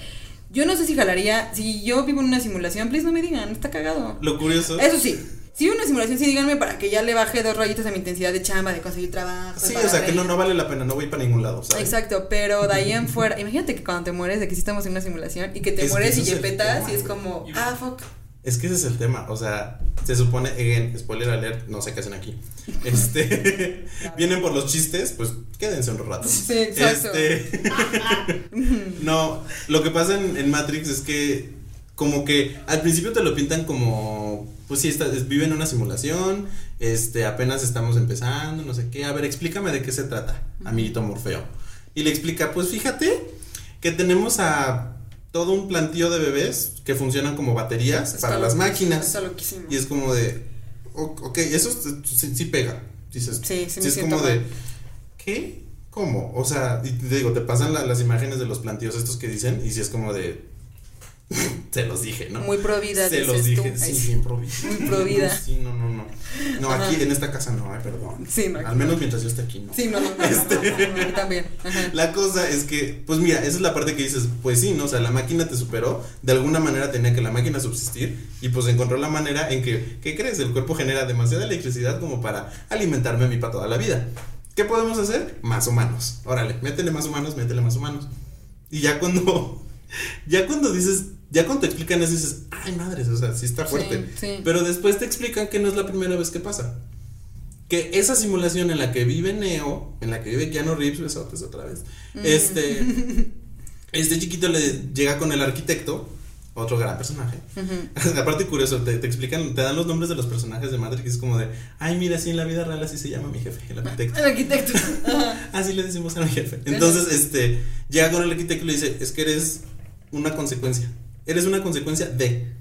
Yo no sé si jalaría, si yo vivo en una simulación, please no me digan, está cagado. Lo curioso. Eso sí, si vivo en una simulación, sí díganme para que ya le baje dos rayitas a mi intensidad de chamba, de conseguir trabajo. Sí, o sea, que no, no vale la pena, no voy para ningún lado, ¿sabes? Exacto, pero de ahí en fuera, imagínate que cuando te mueres, de que sí estamos en una simulación y que te Es que mueres ese y yepetas y es como, ah, fuck. Es que ese es el tema, o sea, se supone, again, spoiler alert, no sé qué hacen aquí. Este, vienen por los chistes, pues quédense un rato. Sí, exacto. Este, no, lo que pasa en, en Matrix es que como que al principio te lo pintan como, pues sí, está, es- vive en una simulación, este, apenas estamos empezando, no sé qué, a ver, explícame de qué se trata, amiguito Morfeo. Y le explica, pues fíjate que tenemos a todo un plantío de bebés que funcionan como baterías Está para las máquinas. Está loquísimo. Y es como de, ok, eso es- sí, sí pega. Dices, Sí, sí me es como de. ¿qué? ¿Cómo? O sea, y te digo, te pasan la- las imágenes de los plantíos estos que dicen y si es como de, se los dije, ¿no? Muy pro vida, Se los tú. dije, Ay, sí, bien pro vida. Muy pro vida. Sí, no, no, no. No, Ajá. aquí en esta casa no, ay, perdón. Sí, no, Al menos mientras yo esté aquí, no. Sí, no, no, no, Este. no, también. Ajá. La cosa es que, pues mira, esa es la parte que dices, pues sí, ¿no? O sea, la máquina te superó, de alguna manera tenía que la máquina subsistir y pues encontró la manera en que, ¿qué crees? El cuerpo genera demasiada electricidad como para alimentarme a mí para toda la vida. ¿Qué podemos hacer? Más humanos. Órale, métele más humanos, métele más humanos. Y ya cuando, ya cuando dices, ya cuando te explican eso dices, ay madres, o sea, sí está fuerte. Sí, sí. Pero después te explican que no es la primera vez que pasa. Que esa simulación en la que vive Neo, en la que vive Keanu Reeves, besotes otra vez, este, este chiquito le llega con el arquitecto, otro gran personaje. Aparte curioso, te, te explican, te dan los nombres de los personajes de Matrix, es como de, ay mira, sí, en la vida real así se llama mi jefe, el arquitecto. El arquitecto. Así le decimos a mi jefe. Entonces, este, llega con el arquitecto y le dice, es que eres una consecuencia. Eres una consecuencia de.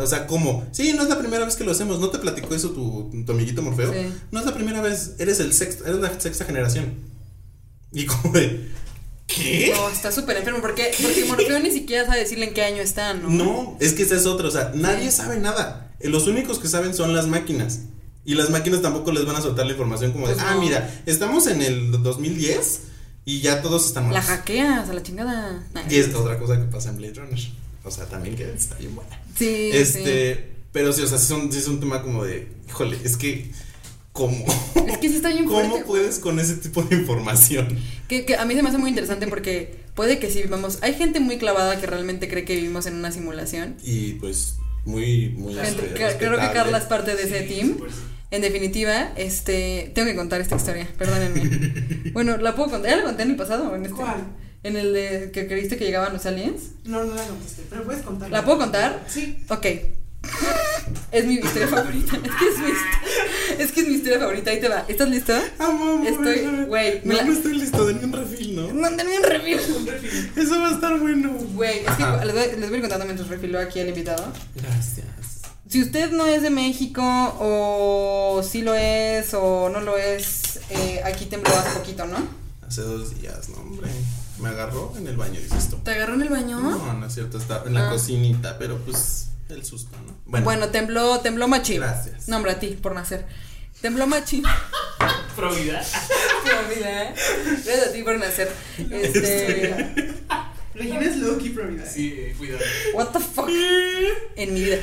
O sea, ¿cómo? Sí, no es la primera vez que lo hacemos. ¿No te platicó eso tu, tu amiguito Morfeo? Sí. No es la primera vez. Eres el sexto, eres la sexta generación. Y como de, ¿qué? No, está súper enfermo. Porque, porque Morfeo ni siquiera sabe decirle en qué año está, ¿no? No, es que esa es otra. O sea, nadie sabe nada. Los únicos que saben son las máquinas. Y las máquinas tampoco les van a soltar la información como de, Pues ah, no. mira, estamos en el 2010 y ya todos están La muertos. hackeas a la chingada. Ay. Y es otra cosa que pasa en Blade Runner. O sea, también que está bien buena. Sí, Este, sí. pero sí, o sea, sí, son, sí es un tema como de, híjole, es que, ¿cómo? Es que sí está bien ¿Cómo fuerte. puedes con ese tipo de información? Que, que a mí se me hace muy interesante porque puede que sí vivamos. Hay gente muy clavada que realmente cree que vivimos en una simulación. Y pues, muy, muy. Gente- este, creo que. Carla es parte de ese team. Sí. En definitiva, este, tengo que contar esta historia, perdónenme. bueno, la puedo contar, ¿ya la conté en el pasado en este? ¿Cuál? En el de que creíste que llegaban los aliens. No, no la contesté, pero puedes contar. ¿La puedo contar? Sí. Ok. Es mi historia favorita. Es que es mi, es que es mi historia favorita. Ahí te va. ¿Estás listo? Amo, amo, Estoy- güey, me No, la- no estoy listo, denme un refil, ¿no? Mándenme un review. Eso va a estar bueno. Güey, es que les voy, les voy a ir contando mientras refilo aquí al invitado. Gracias. Si usted no es de México, o sí lo es, o no lo es, eh, aquí tembló hace poquito, ¿no? Hace dos días, no, hombre. Me agarró en el baño, dices tú. ¿Te agarró en el baño? No, no es cierto, está en la Ah. cocinita, pero pues el susto, ¿no? Bueno, tembló, tembló machín. Gracias. No, hombre, a ti por nacer. Tembló machín. Probidad. ¿eh? Gracias a ti por nacer. Este. Regina es Loki. Sí, eh, cuidado. What the fuck. En mi vida.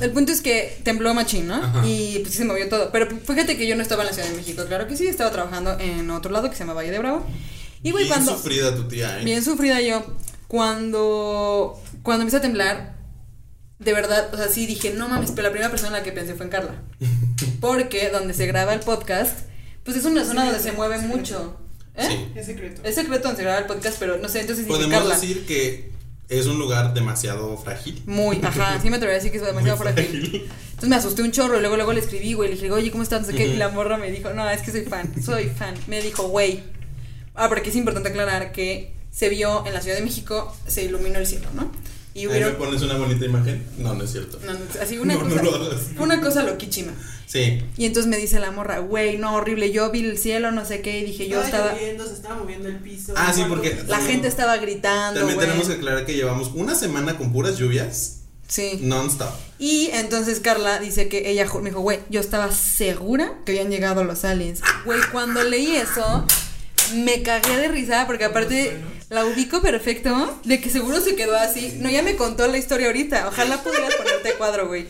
El, punto es que tembló machín, ¿no? Ajá. Y pues sí se movió todo. Pero fíjate que yo no estaba en la Ciudad de México. Claro que sí, estaba trabajando en otro lado que se llama Valle de Bravo. Y güey, Bien cuando. sufrida tu tía, ¿eh? Bien sufrida yo. Cuando. Cuando empecé a temblar, de verdad, o sea, sí dije, no mames, pero la primera persona en la que pensé fue en Carla. Porque donde se graba el podcast, pues es una zona donde se mueve mucho. ¿Eh? Sí. Es secreto. Es secreto donde se graba el podcast, pero no sé, entonces Podemos decir que es un lugar demasiado frágil. Muy, ajá, sí me atrevería a decir que es demasiado Muy frágil. frágil. Entonces me asusté un chorro y luego luego le escribí, güey, le dije, oye, ¿cómo estás? No sé qué, y la morra me dijo, no, es que soy fan, soy fan. Me dijo, güey. Ah, porque es importante aclarar que se vio en la Ciudad de México, se iluminó el cielo, ¿no? Y me pones una bonita imagen. No, no es cierto. No, no, así una No, no cosa. lo una cosa loquísima. Sí. Y entonces me dice la morra, güey, no, horrible. Yo vi el cielo, no sé qué, y dije, yo estaba estaba. lloviendo, se estaba moviendo el piso. Ah, sí, porque-. La gente estaba gritando, También güey. tenemos que aclarar que llevamos una semana con puras lluvias. Sí. Non-stop. Y entonces Carla dice que ella me dijo, güey, yo estaba segura que habían llegado los aliens. Güey, cuando leí eso, me cagué de risa porque aparte la ubico perfecto de que seguro se quedó así. No, ya me contó la historia ahorita. Ojalá pudieras ponerte cuadro, güey.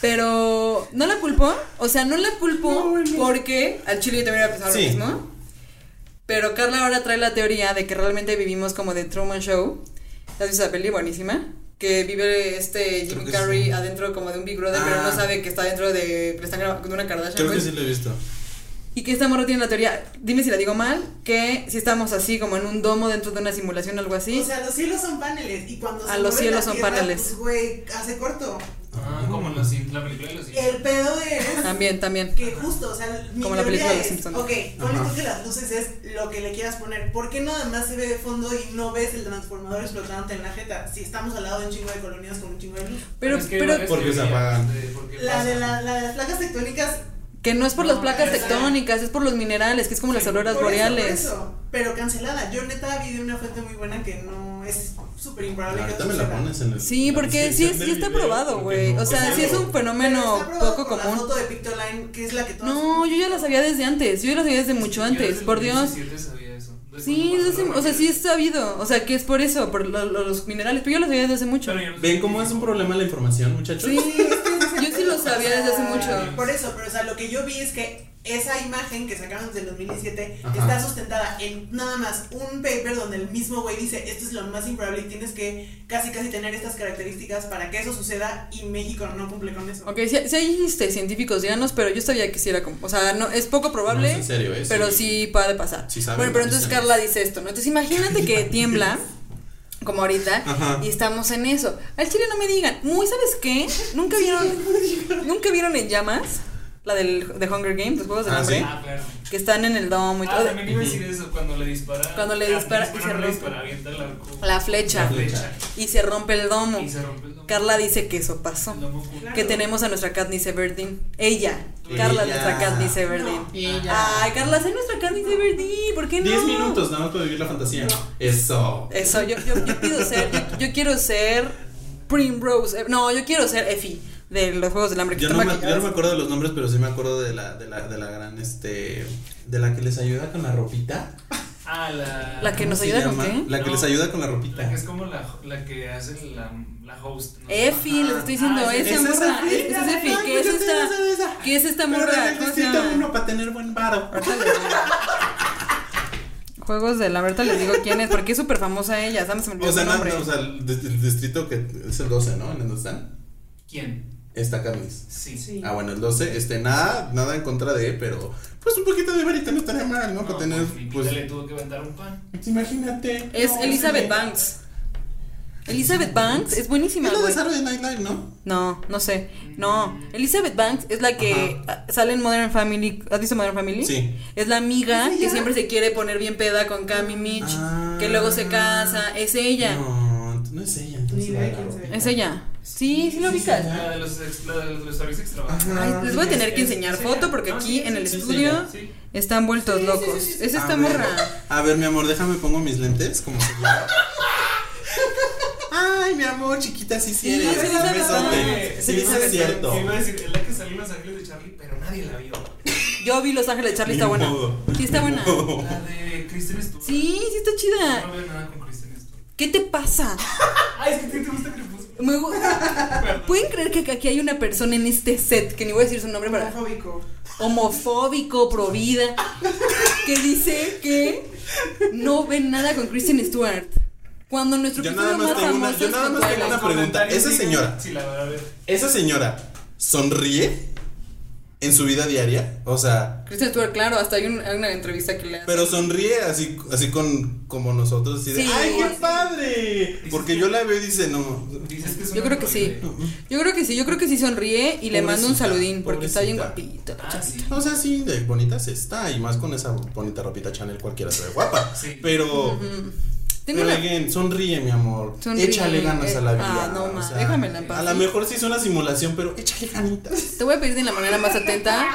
Pero no la culpo, o sea, no la culpo porque al chile yo también hubiera pensado Sí. lo mismo. Pero Carla ahora trae la teoría de que realmente vivimos como de Truman Show. ¿Has visto la peli? Buenísima. Que vive este Jim Carrey sí. adentro como de un Big Brother, pero Ah. no sabe que está dentro de. grabando de una Kardashian. Creo que sí lo he visto. Y que esta morra tiene la teoría, dime si la digo mal, que si estamos así como en un domo dentro de una simulación o algo así. O sea, los cielos son paneles y cuando A se los mueve cielos la son tierra, paneles. Pues, güey, hace corto. Ah, como en los la película de los Simpsons. El pedo es también, también. que justo, o sea, mi Como la película de los es, Simpson. Ok, ponle tú que las luces es lo que le quieras poner. ¿Por qué nada más se ve de fondo y no ves el transformador explotándote en la jeta? Si estamos al lado de un chingo de colonias con un chingo de luz. Pero, es que pero Porque se apagan. La de, la, la de las placas tectónicas que no es por las placas sea, tectónicas, es por los minerales, que es como las Sí, auroras Por eso, boreales. por eso, pero cancelada. Yo neta vi de una fuente muy buena que no es súper improbable que me la pones en el. Sí, la porque sí, sí está video, probado, güey. no O sea, sí es un Pero fenómeno poco con La común. foto de Pictoline, que es la que No, yo ya la sabía desde antes, yo ya la sabía desde mucho antes, por Dios. 2017 sabía eso. Desde Sí, la o sea, sí es sabido, o sea, que es por eso, por lo- lo- los minerales, pero yo lo sabía desde hace mucho. ¿Ven cómo es un problema la información, muchachos? Sí, sabía o sea, desde hace mucho. Por eso, pero o sea, lo que yo vi es que esa imagen que sacaron desde el 2017 Ajá. está sustentada en nada más un paper donde el mismo güey dice, esto es lo más improbable y tienes que casi casi tener estas características para que eso suceda y México no cumple con eso. Ok, sí, sí hay este, científicos dianos, pero yo sabía que sí era como, o sea, no, es poco probable, No, es en serio, ¿eh? pero Sí. sí puede pasar. Sí saben, bueno, pero entonces. Carla dice esto, ¿no? Entonces imagínate que tiembla, como ahorita, Ajá. y estamos en eso. Al chile no me digan, muy, ¿sabes qué? ¿Nunca vieron, nunca vieron en llamas? La del de Hunger Games, los juegos del Ah, hambre, sí. Ah, claro. que están en el domo y Ah, todo. también iba a decir eso cuando le dispara. Cuando le dispara y se rompe. dispara, avienta el arco. La flecha. La flecha. Y se rompe el domo. Y se rompe el domo. Carla dice que eso pasó. Claro. Que tenemos a nuestra Katniss Everdeen. Ella. Carla, nuestra Katniss Everdeen. No. Ay, Carla, soy nuestra Katniss Everdeen. ¿Por qué no? 10 minutos nada más para vivir la fantasía. No. Eso. Eso, yo, yo, yo pido ser. Yo, yo quiero ser Primrose. eh, No, yo quiero ser Effie de los Juegos del Hambre. Que Yo no, me, yo no me acuerdo de los nombres, pero sí me acuerdo de la, de la, de la gran, este, de la que les ayuda con la ropita. Ah, la. La que ¿Cómo nos ayuda con qué? La que No. les ayuda con la ropita. La que es como la, la que hace la, la host. ¿no? Effie, les estoy diciendo, Ah, esa ¿Es morra. esa? es-. Ay, ¿Qué es esta? de. ¿Qué es esta morra? uno para tener buen varo. Juegos del Hambre, ahorita les digo quién es, porque es súper famosa ella, O sea, su no, nombre. no, o sea, el, di- el distrito que es el 12, ¿no? En donde están. ¿Quién? Está Carlis. Sí. Sí. Ah, bueno, el 12, este, nada, nada en contra de, pero pues un poquito de varita no estaría mal, ¿no? No, para tener, pues, pues, le tuvo que aventar un pan. imagínate. Es No, Elizabeth. Banks. Elizabeth Banks es buenísima, Es la de. Saturday Night Live, ¿no? No, no sé. No, Elizabeth Banks es la que ah, sale en Modern Family. ¿Has visto Modern Family? Sí. Es la amiga ¿Es que siempre se quiere poner bien peda con Cami Mitch, Ah. que luego se casa. Es ella. No, no es ella. entonces Ni idea quién. Es ella. Sí, sí lo ubicas. sí, La de los, la de los vestuarios extravagantes. Les voy a tener que enseñar foto porque No, aquí sí, en el sí, estudio Sí. están vueltos locos. sí, sí, sí. Es A esta ver, morra. A ver, mi amor, déjame pongo mis lentes como se llama. Ay, mi amor, chiquita, sí, sí eres. Un besote. Sí, sí, es cierto. Iba a decir, es la que salió en Los Ángeles de Charlie, pero nadie la vio. Yo vi Los Ángeles de Charlie, está buena. Sí, está buena. La de Kristen Stewart. Sí, sí está No chida. veo nada con Kristen Stewart. ¿Qué te pasa? Ay, es que te gusta Crepúsculo. Me. ¿Pueden creer que aquí hay una persona en este set, que ni voy a decir su nombre para Homofóbico. homofóbico, pro vida, que dice que no ven nada con Kristen Stewart? Cuando nuestro Yo nada más más tengo una- yo nada más tengo una pregunta. Esa señora. Si la va a ver. Esa señora sonríe en su vida diaria, o sea, Kristen Stewart, claro, hasta hay, un- hay una entrevista que le hace. pero sonríe así, así con como nosotros, así de, Sí. ¡ay, qué padre! Porque yo la veo y dice, no, Dices que Yo creo que sí. Yo creo que sí, yo creo que sí sonríe y le mando un saludín porque está bien guapita. Ah, sí. o sea, sí, de bonita se está, y más con esa bonita ropita Chanel cualquiera se ve guapa. Sí. Pero. Tengo pero una- again, sonríe, mi amor. Sonríe, échale ganas a la eh, vida. ah, no, o sea, déjamela en paz, A lo mejor sí es una simulación, pero échale ganitas. Te voy a pedir de la manera más atenta.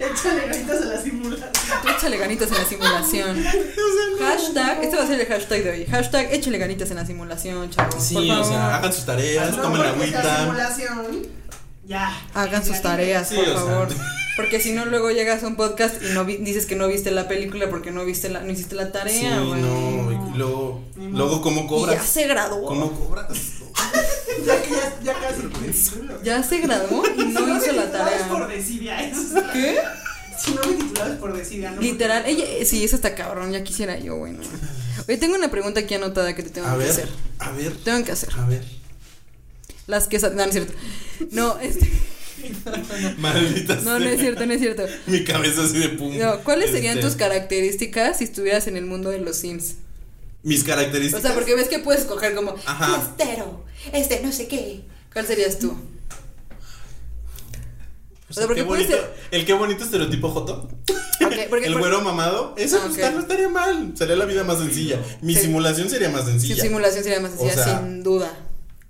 Échale ganitas a la simulación. échale ganitas en la simulación. Hashtag, este va a ser el hashtag de hoy. Hashtag échale ganitas en la simulación, chavos. Sí, por o sea, hagan sus tareas, No, tomen la agüita. simulación, ya. Hagan sus tareas, Sí, por sea. favor. Porque si no, luego llegas a un podcast y no vi- dices que no viste la película porque no viste la, no hiciste la Sí, tarea, güey. no, y luego, luego cómo Y ya cobras. se graduó. ¿Cómo cobras? Ya, ya, ya casi. Ya se graduó y Si no me hizo la titulabas por tarea. desidia, eso es- ¿Qué? Si no me titulabas por desidia, ¿no? Literal, ella, sí, eso está cabrón, ya quisiera yo, güey. no. Oye, tengo una pregunta aquí anotada que te tengo A que ver, hacer. a ver, Tengo que hacer. a ver. Las que... sa- No, no es cierto. No, este, Maldita no, no es cierto, no es cierto. Mi cabeza así de pum. No, ¿cuáles serían Este, tus características si estuvieras en el mundo de los Sims? Mis O características. sea, porque ves que puedes escoger como Ajá. fiestero, este no sé qué. ¿Cuál serías tú? O o sea, porque bonito, ser- el qué bonito estereotipo Joto. Porque el güero mamado. Eso Ah, no está- no estaría mal. Sería la vida más sencilla. Mi Sí. simulación sería más Su sencilla. simulación sería más O sencilla, sea, sin duda.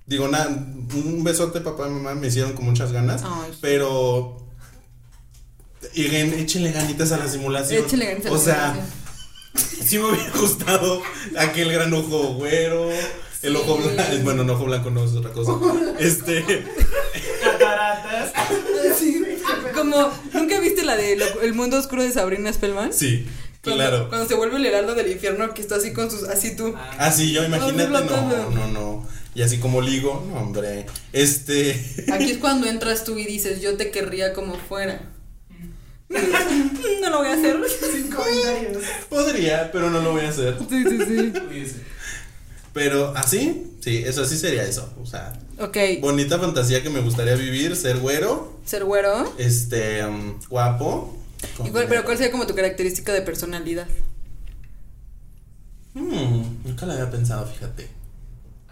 Digo, nada, un besote, papá y mamá, me hicieron con muchas ganas. Ay. Pero. Y gen- échenle ganitas a la simulación. Échenle ganitas a O la sea, simulación. sí me hubiera gustado aquel gran ojo güero. El Sí. ojo blanco. Bueno, no ojo blanco no es otra cosa. Este. Cataratas. Sí, como, ¿nunca viste la de lo- El mundo oscuro de Sabrina Spellman? Sí, Cuando, claro. Cuando se vuelve el heraldo del infierno que está así con sus, así tú. Ah, sí, yo imagínate, no, no, no. Y así como ligo, no, hombre. Este. Aquí es cuando entras tú y dices, yo te querría como fuera. No lo voy a hacer. Sin comentarios. Podría, pero no lo voy a hacer. Sí, sí, sí. Pero así, sí, eso sí sería eso. O sea, Ok, bonita fantasía que me gustaría vivir, ser güero, ser güero. este, um, guapo. con ¿Y cuál- pero. ¿cuál sería como tu característica de personalidad? Hmm, nunca lo había pensado, fíjate.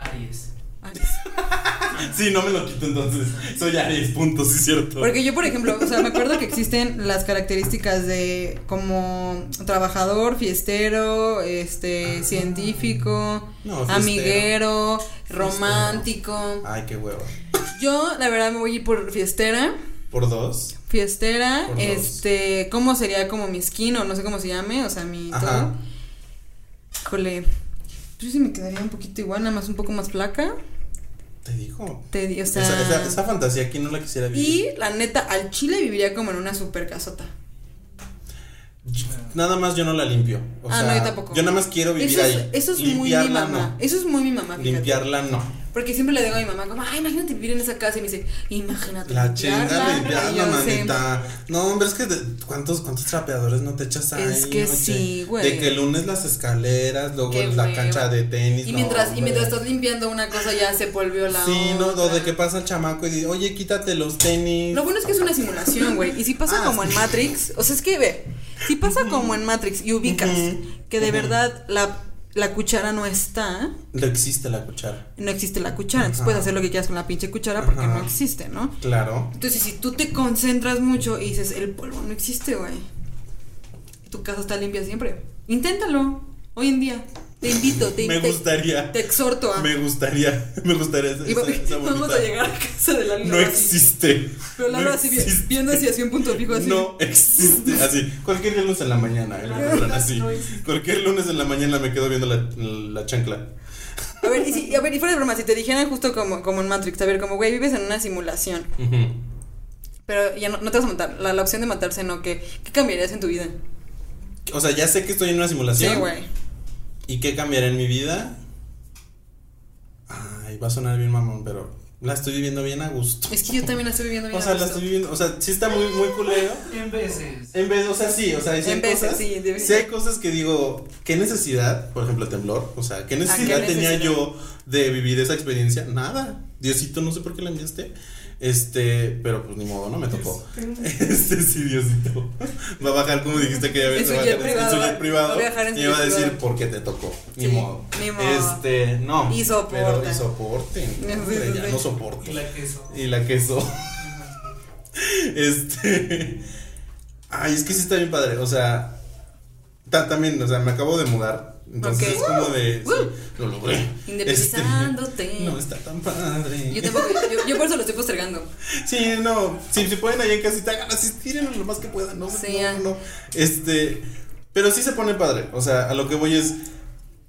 Aries. Ay, Sí, no me lo quito entonces. Soy Aries, punto, sí, cierto. Porque yo, por ejemplo, o sea, me acuerdo que existen las características de como trabajador, fiestero, este, Ah. científico, No, fiestero. amiguero, romántico. Ay, qué huevo. Yo, la verdad, me voy a ir por fiestera. Por dos. Fiestera, Por dos. este, ¿cómo sería como mi skin o no sé cómo se llame? O sea, mi Ajá. todo. Híjole, yo sí me quedaría un poquito igual, nada más un poco más flaca. Te digo. Te di- o sea, esa, esa, esa fantasía aquí no la quisiera vivir. y la neta, al chile viviría como en una super casota. Nada más yo no la limpio. O ah, sea, no, yo tampoco. Yo nada más quiero vivir eso es, ahí. Eso es muy mi Limpiarla, mamá. no. Eso es muy mi mamá, fíjate. Limpiarla no. Porque siempre le digo a mi mamá, como, ay, imagínate vivir en esa casa. Y me dice, imagínate. La limpiarla". chinga limpiarla, manita. No, hombre, es que de- ¿cuántos, cuántos trapeadores no te echas ahí? Es que sí, güey. De que el lunes las escaleras, luego Qué la cancha de tenis. Y no, mientras, y mientras estás limpiando una cosa, ya se volvió la Sí, no, otra. o de que pasa el chamaco y dice, oye, quítate los tenis. Lo bueno es que es una simulación, güey. Y si pasa Ah, como en Matrix, o sea, es que ve, si pasa como en Matrix y ubicas que de verdad la, la cuchara no está, No existe la cuchara. no existe la cuchara. Entonces puedes hacer lo que quieras con la pinche cuchara porque Ajá. no existe, ¿no? Claro. Entonces, si tú te concentras mucho y dices, el polvo no existe, güey. Tu casa está limpia siempre. Inténtalo. Hoy en día. Te invito, te, Me te- gustaría. te exhorto a. Me gustaría. Me gustaría esa, Y esa- vamos a llegar a casa de Lalo No existe. Pero Lalo No así existe. viendo hacia así un punto fijo así. No existe. Así. Cualquier lunes en la mañana. Me así. No. Cualquier lunes en la mañana me quedo viendo la, la chancla. A ver, y, si, a ver, y fuera de broma, si te dijeran justo como, como en Matrix, a ver, como, güey, vives en una simulación, Ujú. pero ya no, no te vas a matar, la, la opción de matarse no, ¿qué, ¿qué cambiarías en tu vida? O sea, ya sé que estoy en una simulación. Sí, güey. ¿Y qué cambiará en mi vida? Ay, va a sonar bien mamón, pero la estoy viviendo bien a gusto. Es que yo también la estoy viviendo bien. O sea, a la gusto. estoy viviendo, o sea, sí está muy, muy culero. En veces. En vez, o sea, sí, o sea, sí hay En veces, cosas, sí, de- sí hay cosas que digo, ¿qué necesidad? Por ejemplo, temblor, o sea, ¿qué necesidad qué tenía necesidad? yo de vivir esa experiencia? Nada. Diosito, no sé por qué la enviaste. Este, pero pues ni modo, no me tocó. Este sí, Diosito. Va a bajar como dijiste que ya ves, En su va a jet bajar en su privado. jet privado. Va a viajar en su y va a decir privado. por qué te tocó. Ni Sí, modo. ni modo. Este, no. Y soporta. Pero y soporte. Hombre, ya no soporto. Y la queso. Y la queso. Este. Ay, es que sí está bien padre. O sea, ta- también, o sea, me acabo de mudar Entonces es como de. sí, Uh. lo logré. Independizándote. Este, no está tan padre. Yo, tampoco, yo, yo por eso lo estoy postergando. Sí, no. Si se pueden ahí en casita, hagan asistir lo más que puedan. No, Sí, no. Este. Pero sí se pone padre. O sea, a lo que voy es.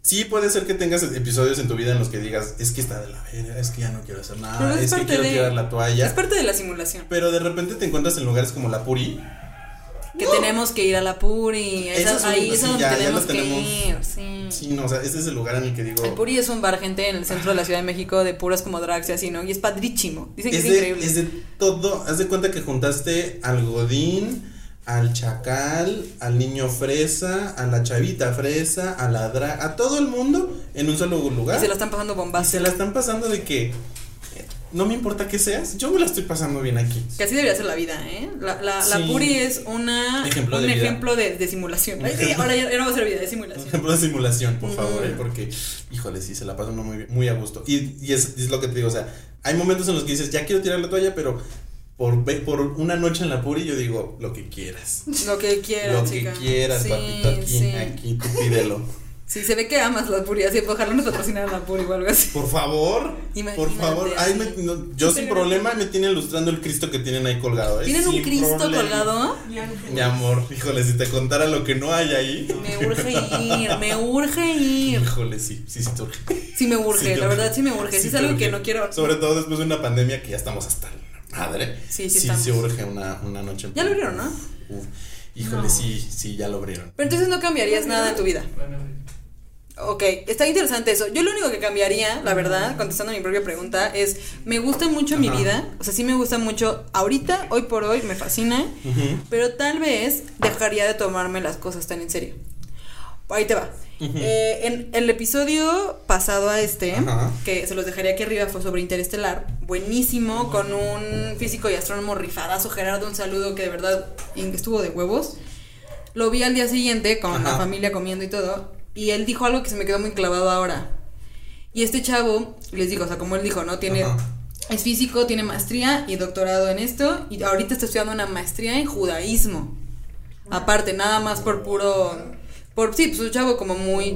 Sí puede ser que tengas episodios en tu vida en los que digas, es que está de la verga, es que ya no quiero hacer Pero nada, es es, que quiero de- tirar la toalla. Es parte de la simulación. Pero de repente te encuentras en lugares como la Puri. Que tenemos que ir a la Puri. Eso esa- es un- ahí es sí, a donde ya- tenemos que tenemos. ir. Sí. Sí, no, o sea, ese es el lugar en el que digo. El Puri es un bar, gente, en el centro de la Ciudad de México de puras como drags y así, ¿no? Y es padrísimo. Dicen que es, es, de, increíble. es de todo. Haz de cuenta que juntaste al Godín, al Chacal, al niño fresa, a la chavita fresa, a la drag, a todo el mundo en un solo lugar. Y se la están pasando Y bombas. se la están pasando de que no me importa que seas, yo me la estoy pasando bien aquí. Que así debería ser la vida, ¿eh? La, la, la. Puri es una, Ejemplo un de ejemplo de, de simulación. Un ejemplo. ahora ya, no va a ser vida, Un simulación. ejemplo de simulación, por favor. ¿eh? porque, híjole, sí, se la pasa uno muy, muy a gusto. Y, y es, es lo que te digo, o sea, hay momentos en los que dices, ya quiero tirar la toalla, pero por, por una noche en la puri yo digo, lo que quieras. Lo que quieras, lo chica. que quieras, Sí, papito, aquí, sí. aquí, tú pídelo. Sí, se ve que amas la Puri, así, ojalá nos patrocinaran la Puri o algo así. Por favor, por Imagínate, favor. Ay, me- no, yo sin problema me tiene ilustrando el Cristo que tienen ahí colgado. ¿eh? ¿Tienen un Cristo problema. colgado? Mi amor, híjole, si te contara lo que no hay ahí. Me urge ir, me urge ir. Híjole, sí, sí, sí, te urge. Sí me urge, Sí, la verdad sí me urge. Sí, es algo que no quiero. Sobre todo después de una pandemia que ya estamos hasta la madre. Sí, sí sí, sí urge una, una noche. en Ya lo abrieron, ¿no? Uf, híjole, No. sí, sí, ya lo abrieron. Pero entonces no cambiarías nada en tu vida. Bueno, Ok, está interesante eso. Yo lo único que cambiaría, la verdad, contestando a mi propia pregunta, es, me gusta mucho mi vida, o sea, sí me gusta mucho ahorita, hoy por hoy, me fascina, pero tal vez dejaría de tomarme las cosas tan en serio. Ahí te va. Eh, en el episodio pasado a este, Ajá. que se los dejaría aquí arriba, fue sobre Interestelar, buenísimo, con un físico y astrónomo rifadazo, Gerardo, un saludo que de verdad estuvo de huevos. Lo vi al día siguiente con la familia comiendo y todo, y él dijo algo que se me quedó muy clavado ahora. Y este chavo, les digo, o sea, como él dijo, ¿no? Tiene, es físico, tiene maestría y doctorado en esto, y ahorita está estudiando una maestría en judaísmo. Aparte, nada más por puro... Por, sí, pues un chavo como muy...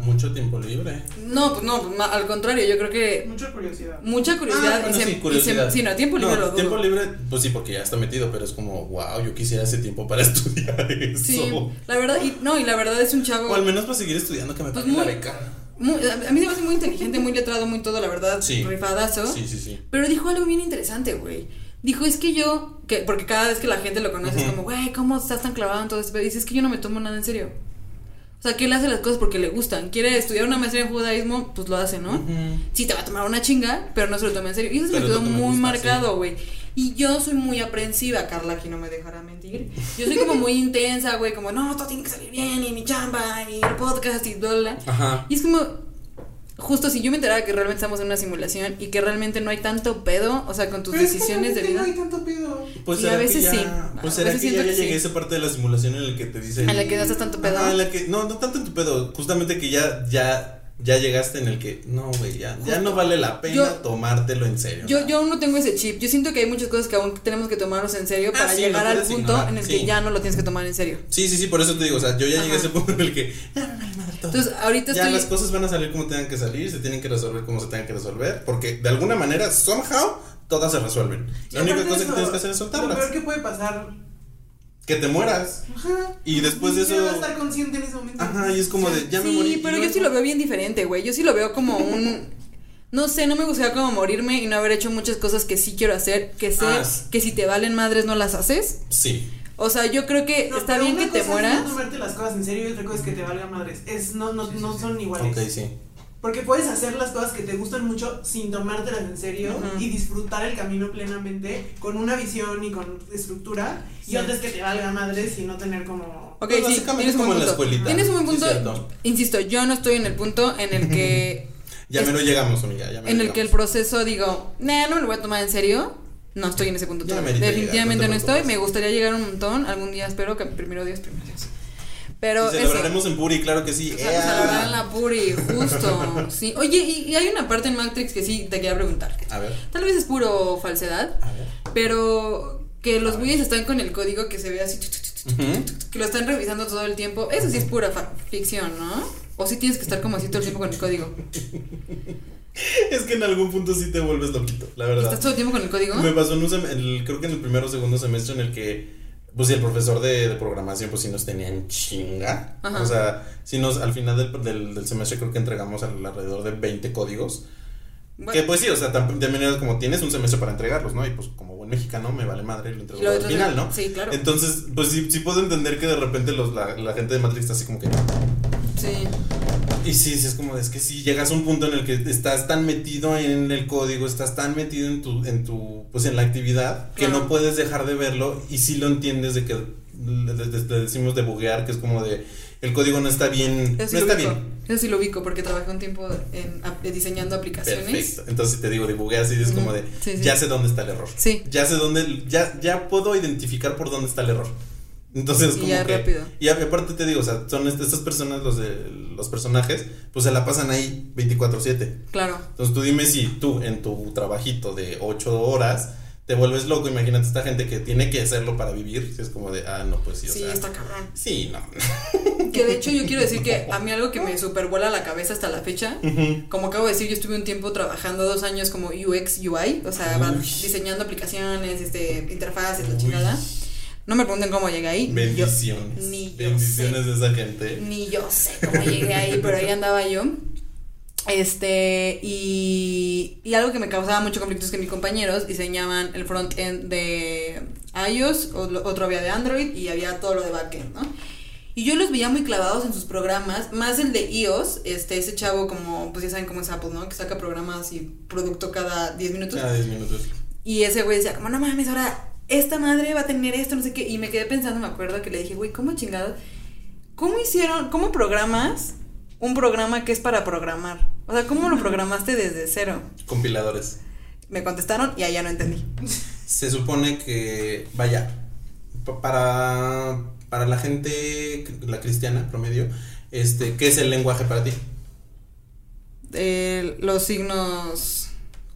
Mucho tiempo libre. No, pues no, pues, al contrario, yo creo que Mucha curiosidad. mucha curiosidad. Ah, bueno, y se, sí, y se- sí, no, tiempo libre No, lo dudo. tiempo libre, pues sí, porque ya está metido, pero es como, wow, yo quisiera ese tiempo para estudiar eso. Sí, la verdad, y, no, y la verdad es un chavo... O al menos para seguir estudiando que me Pues paguen la muy- beca. muy- a mí se me hace muy inteligente, muy letrado, muy todo, la verdad, Sí. rifadazo. Sí, sí, sí. Pero dijo algo bien interesante, güey. Dijo, es que yo, que, porque cada vez que la gente lo conoce es como, güey, ¿cómo estás tan clavado en todo esto? Pero dice, es que yo no me tomo nada en serio. O sea, que él hace las cosas porque le gustan. Quiere estudiar una maestría en judaísmo, pues lo hace, ¿no? Sí, te va a tomar una chinga, pero no se lo toma en serio. Y eso se me quedó muy gusta, marcado, güey. Y yo soy muy aprensiva, Carla aquí no me dejará mentir. Yo soy como muy intensa, güey, como, no, todo tiene que salir bien, y mi chamba, y el podcast, y bla. Ajá. Y es como, justo si yo me enterara que realmente estamos en una simulación y que realmente no hay tanto pedo, o sea, con tus Pero es que decisiones de vida, No hay tanto pedo. Pues Sí, a veces ya, sí. Pues A será veces que ya, ya que llegué a esa parte de la simulación en la que te dicen. en la que no estás tanto pedo. Ajá, en la que, no, no tanto en tu pedo, justamente que ya, ya, ya llegaste en el que, no, güey, ya, ya no vale la pena Yo- tomártelo en serio. Yo, ¿no? yo aún no tengo ese chip. Yo siento que hay muchas cosas que aún tenemos que tomarnos en serio Ah, para sí, llegar no al punto ignorar, en el sí. que ya no lo tienes que tomar en serio. Sí, sí, sí, por eso te digo, o sea, yo ya llegué a ese punto en el que, ya, no todo. Entonces, ahorita ya estoy. las cosas van a salir como tengan que salir, se tienen que resolver como se tengan que resolver, porque de alguna manera, somehow, todas se resuelven. La única cosa que tienes que hacer es Lo soltarlas. peor que puede pasar. Que te mueras. Ajá. Y después de eso- va a estar consciente en ese momento. Ajá, y es como de, ya me sí, morí. pero y yo sí lo veo bien diferente, güey. Yo sí lo veo como un. No sé, no me gustaría como morirme y no haber hecho muchas cosas que sí quiero hacer, que sé Ah, sí. que si te valen madres no las haces. Sí. O sea, yo creo que No, está pero bien que te mueras. Es no tomarte las cosas en serio y otra cosa es que te valgan madres. Es, no, no, no son iguales. Ok, sí. Porque puedes hacer las cosas que te gustan mucho sin tomártelas en serio y disfrutar el camino plenamente con una visión y con estructura. Sí. Y otras que te valga madres y no tener como. Ok, Pues sí, tienes un como buen en la punto. escuelita. Tienes un buen punto. Insisto, yo no estoy en el punto en el que Ya Es- me lo llegamos, amiga. Ya me en el que el proceso digo, nah, no me lo voy a tomar en serio. No estoy en ese punto Definitivamente llegar, no estoy. Me gustaría llegar un montón. Algún día espero que primero Dios, primero Dios. Pero Y eso. celebraremos en Puri, claro que sí. O sea, ¡Ea! celebrar en la Puri, justo. Sí. Oye, y, y hay una parte en Matrix que sí te quería preguntar. A ver, Tal vez es puro falsedad, a ver. pero que los güeyes están con el código que se ve así, que lo están revisando todo el tiempo. Eso sí es pura ficción, ¿no? O sí tienes que estar como así todo el tiempo con el código. Es que en algún punto sí te vuelves loquito, la verdad. ¿Estás todo el tiempo con el código? Me pasó en un el- creo que en el primero o segundo semestre en el que, pues sí, el profesor de, de programación, pues sí nos tenía en chinga. Ajá. O sea, sí nos, al final del, del, del semestre creo que entregamos al- alrededor de 20 códigos. Bueno, Que pues sí, o sea, tam- de manera como tienes un semestre para entregarlos, ¿no? Y pues como buen mexicano me vale madre, lo entrego al final, ¿no? Sí, claro. Entonces, pues sí, sí puedo entender que de repente los, la, la gente de Matrix está así como que... Sí. Y sí, sí, es como, es que sí, llegas a un punto en el que estás tan metido en el código, estás tan metido en tu, en tu, pues en la actividad, que Claro. no puedes dejar de verlo y sí lo entiendes de que, le, decimos de buguear, que es como de, el código no está bien, Eso no está ubico. bien. Eso sí lo ubico porque trabajé un tiempo en, diseñando aplicaciones. Perfecto. Entonces te digo de buguear, sí, es como de, Sí, sí. ya sé dónde está el error. Sí. Ya sé dónde, ya, ya puedo identificar por dónde está el error. Entonces, Y como ya que. rápido. Y aparte te digo, o sea, son est- estas personas, los de los personajes, pues se la pasan ahí 24-7. Claro. Entonces tú dime si tú en tu trabajito de 8 horas te vuelves loco, imagínate esta gente que tiene que hacerlo para vivir, si es como de, ah, no, pues sí, o Sí, sea. está cabrón. Sí, no. Que de hecho yo quiero decir que a mí algo que me supervuela la cabeza hasta la fecha, como acabo de decir, yo estuve un tiempo trabajando dos años como UX, UI, o sea, Uy. diseñando aplicaciones, este, interfaces, la Uy. chingada. No me pregunten cómo llegué ahí. yo- Bendiciones. ni yo Bendiciones de esa gente. Ni yo sé cómo llegué ahí, pero ahí andaba yo. Este, y, y algo que me causaba mucho conflicto es que mis compañeros diseñaban el front-end de iOS, otro había de Android y había todo lo de backend, ¿no? Y yo los veía muy clavados en sus programas, más el de iOS, este, ese chavo como, pues ya saben cómo es Apple, ¿no? Que saca programas y producto cada 10 minutos. Cada 10 minutos. Y ese güey decía, como, no mames, ahora esta madre va a tener esto, no sé qué. Y me quedé pensando, me acuerdo que le dije, güey, ¿cómo chingado? ¿Cómo hicieron, cómo programas un programa que es para programar? O sea, ¿cómo lo programaste desde cero? Compiladores. Me contestaron y allá no entendí. Se supone que, vaya, pa- para, para la gente, la cristiana promedio, este, ¿qué es el lenguaje para ti? Eh, los signos.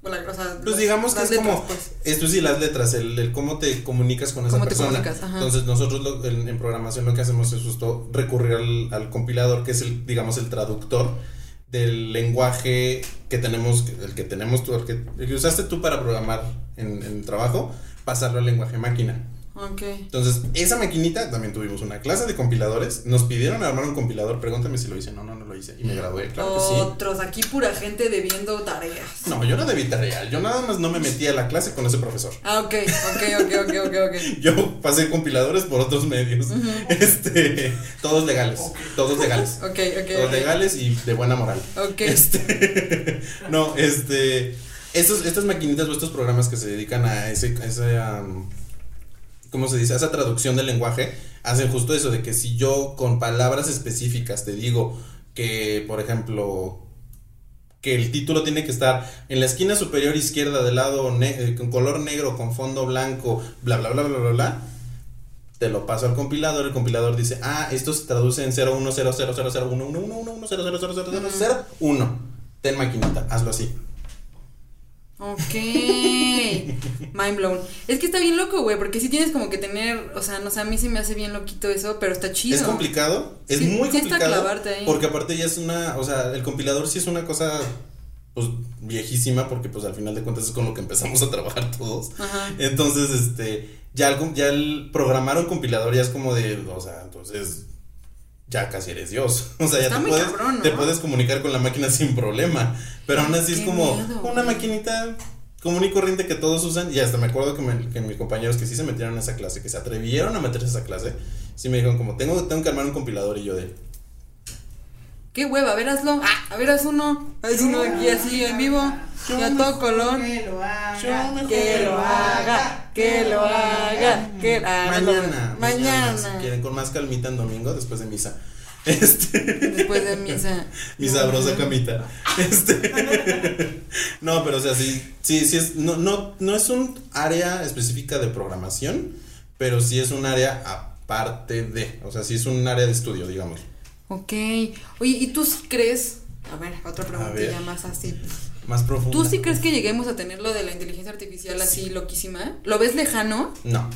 O la- o sea, Pues las- digamos que es como, pues. esto sí, las letras, el, el cómo te comunicas con esa persona. Entonces nosotros lo- en, en programación lo que hacemos es justo recurrir al, al compilador, que es el, digamos, el traductor del lenguaje que tenemos, el que tenemos tú, el que, el que usaste tú para programar en, en el trabajo, pasarlo al lenguaje máquina. Ok. Entonces, esa maquinita, también tuvimos una clase de compiladores. Nos pidieron armar un compilador. Pregúntame si lo hice. No, no, no lo hice. Y me gradué, claro que sí. Otros, aquí pura gente debiendo tareas. No, yo no debí tarea. Yo nada más no me metí a la clase con ese profesor. Ah, ok, ok, ok, ok, ok, ok. Yo pasé compiladores por otros medios. Este, todos legales. Todos legales. Ok, ok. Todos legales y de buena moral. Ok. Este, no, este, estos, estas maquinitas o estos programas que se dedican a ese, a ese, am, ¿cómo se dice? Esa traducción del lenguaje, hacen justo eso, de que si yo con palabras específicas te digo que, por ejemplo, que el título tiene que estar en la esquina superior izquierda del lado eh, con color negro, con fondo blanco, bla, bla, bla, bla, bla, bla, te lo paso al compilador, el compilador dice, ah, esto se traduce en 010000111111000001. Ten maquinita, hazlo así. Ok. Mind blown. Es que está bien loco, güey, porque sí tienes como que tener, o sea, no sé, a mí sí me hace bien loquito eso, pero está chido. Es complicado, es Sí, muy sí complicado. clavarte ahí. Porque aparte ya es una, o sea, el compilador sí es una cosa pues viejísima porque pues al final de cuentas es con lo que empezamos a trabajar todos. Ajá. Entonces, este, ya el, ya el programar un compilador ya es como de, o sea, entonces ya casi eres Dios. O sea, ya te puedes, cabrón, ¿no? te puedes comunicar con la máquina sin problema. Pero aún así es como miedo, una maquinita común y corriente que todos usan. Y hasta me acuerdo que, me- que mis compañeros que sí se metieron a esa clase, que se atrevieron a meterse a esa clase, sí me dijeron como, tengo, tengo que armar un compilador y yo de... Qué hueva, a ver, hazlo. Ah, a ver, haz uno. Haz uno aquí así en vivo. Y a todo color. Que lo haga. Que lo haga, que lo haga, que no lo- Mañana, mañana, si quieren, con más calmita en domingo, después de misa. Este, Después de misa. mi sabrosa camita. Este, no, pero o sea, sí, sí, sí es, no, no, no es un área específica de programación, pero sí es un área aparte de, o sea, sí es un área de estudio, digamos. Ok. Oye, ¿y tú sí crees? A ver, otra ver. preguntilla más así. Más profundo. ¿Tú sí crees que lleguemos a tener lo de la inteligencia artificial así loquísima? ¿Lo ves lejano? No,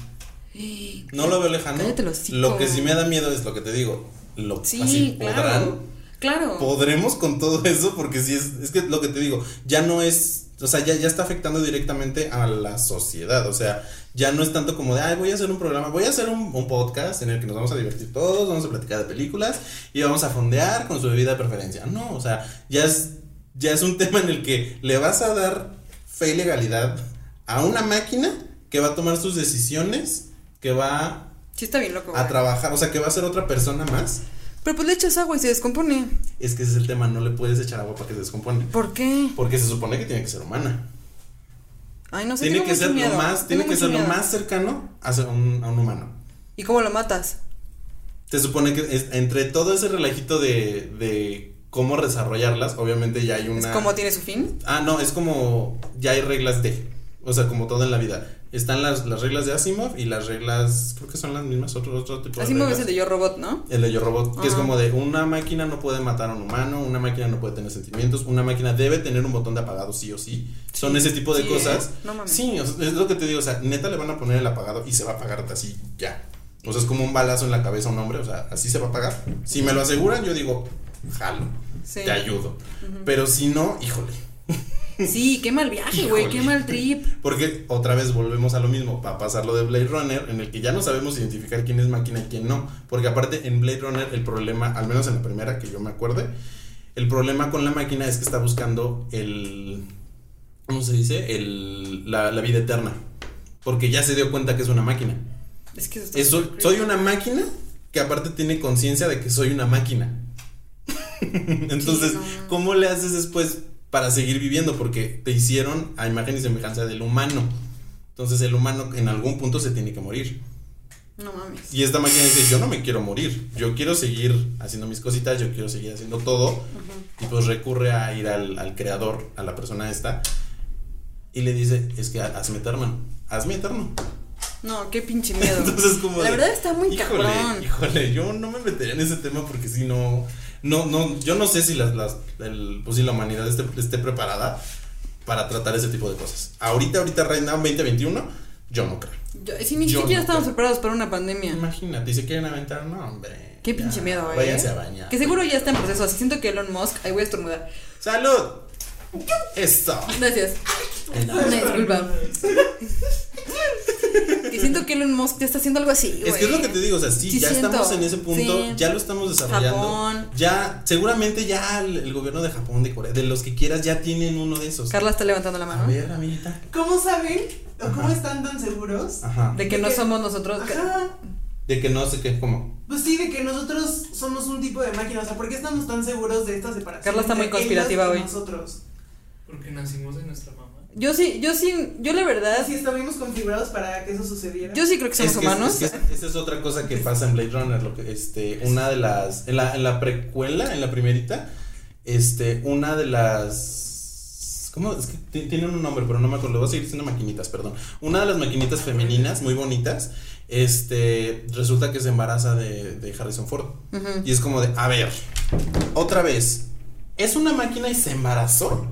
no lo veo lejano. Hocico. Lo que sí me da miedo es lo que te digo. Lo, Sí, así claro. podrán. Claro. ¿Podremos con todo eso? Porque si es, es que lo que te digo, ya no es, o sea, ya, ya está afectando directamente a la sociedad, o sea, ya no es tanto como de, ay, voy a hacer un programa, voy a hacer un, un podcast en el que nos vamos a divertir todos, vamos a platicar de películas y vamos a fondear con su bebida de preferencia. No, o sea, ya es, ya es un tema en el que le vas a dar fe y legalidad a una máquina que va a tomar sus decisiones, que va Sí, está bien loco. a trabajar, o sea, que va a ser otra persona más. Pero pues le echas agua y se descompone. Es que ese es el tema, no le puedes echar agua para que se descompone. ¿Por qué? Porque se supone que tiene que ser humana. Ay, no sé. tiene que ser miedo, lo más, tiene que ser lo más cercano a, un, a un humano. ¿Y cómo lo matas? Se supone que es- entre todo ese relajito de, de cómo desarrollarlas, obviamente ya hay una. ¿Es como tiene su fin? Ah, no, es como ya hay reglas de, o sea, como todo en la vida. Están las, las reglas de Asimov y las reglas, creo que son las mismas, otro, otro tipo de reglas. ves el de Yo Robot, ¿no? El de Yo Robot, que es Ajá. como de una máquina no puede matar a un humano, una máquina no puede tener sentimientos, una máquina debe tener un botón de apagado sí o sí. Son ese tipo de Sí, cosas. No mames. Sí, o sea, es lo que te digo, o sea, neta le van a poner el apagado y se va a apagar así ya. O sea, es como un balazo en la cabeza a un hombre, o sea, así se va a apagar. Si me lo aseguran, yo digo, jalo, Sí. te ayudo. Pero si no, híjole. Sí, qué mal viaje, güey, qué mal trip. Porque otra vez volvemos a lo mismo, va a pasar lo de Blade Runner, en el que ya no sabemos identificar quién es máquina y quién no. Porque aparte en Blade Runner el problema, al menos en la primera que yo me acuerde, el problema con la máquina es que está buscando el... ¿Cómo se dice? El, la, la vida eterna. Porque ya se dio cuenta que es una máquina. Es que eso soy una máquina que aparte tiene conciencia de que soy una máquina. Entonces. ¿cómo le haces después para seguir viviendo? Porque te hicieron a imagen y semejanza del humano. Entonces el humano en algún punto se tiene que morir. No mames. Y esta máquina dice, yo no me quiero morir, yo quiero seguir haciendo mis cositas, yo quiero seguir haciendo todo. Y pues recurre a ir al, al creador, a la persona esta, y le dice, es que hazme eterno, hazme eterno. No, qué pinche miedo. Entonces como La de, verdad está muy híjole, cabrón. híjole, yo no me metería en ese tema porque si no, no, no, yo no sé si las, las, el, pues si la humanidad esté, esté preparada para tratar ese tipo de cosas. Ahorita, ahorita, right now, 2021, yo no creo. Yo- si ni Yo siquiera no estamos creo. preparados para una pandemia. Imagínate, se quieren aventar, no, hombre. Qué ya, pinche miedo, eh. Váyanse a bañar. Que seguro ya está en proceso. Así siento que Elon Musk. Ahí voy a estornudar. ¡Salud! Esto. Gracias. Una disculpa. Que siento que Elon Musk ya está haciendo algo así. Es que es lo que te digo, o sea, sí, Sí ya siento, estamos en ese punto, sí. ya lo estamos desarrollando. Japón. Ya, seguramente ya el, el gobierno de Japón, de Corea, de los que quieras, ya tienen uno de esos. Carla está levantando la A mano. ver, amiguita. ¿Cómo saben o cómo están tan seguros? Ajá. De que no que- somos nosotros. Ajá. De que no sé qué, ¿cómo? Pues sí, de que nosotros somos un tipo de máquina. O sea, ¿por qué estamos tan seguros de esta separación? Carla está muy conspirativa hoy. Nosotros. Porque nacimos de nuestra mamá. Yo sí, yo sí, yo la verdad. Así estuvimos configurados para que eso sucediera. Yo sí creo que somos Es que- humanos. es esa es otra cosa que pasa en Blade Runner, lo que, este, una de las, en la, en la precuela, en la primerita, este, una de las, ¿cómo? Es que ti- tienen un nombre, pero no me acuerdo, voy a seguir diciendo maquinitas, perdón. Una de las maquinitas femeninas, muy bonitas, este, resulta que se embaraza de, de Harrison Ford. Y es como de, a ver, otra vez, ¿es una máquina y se embarazó?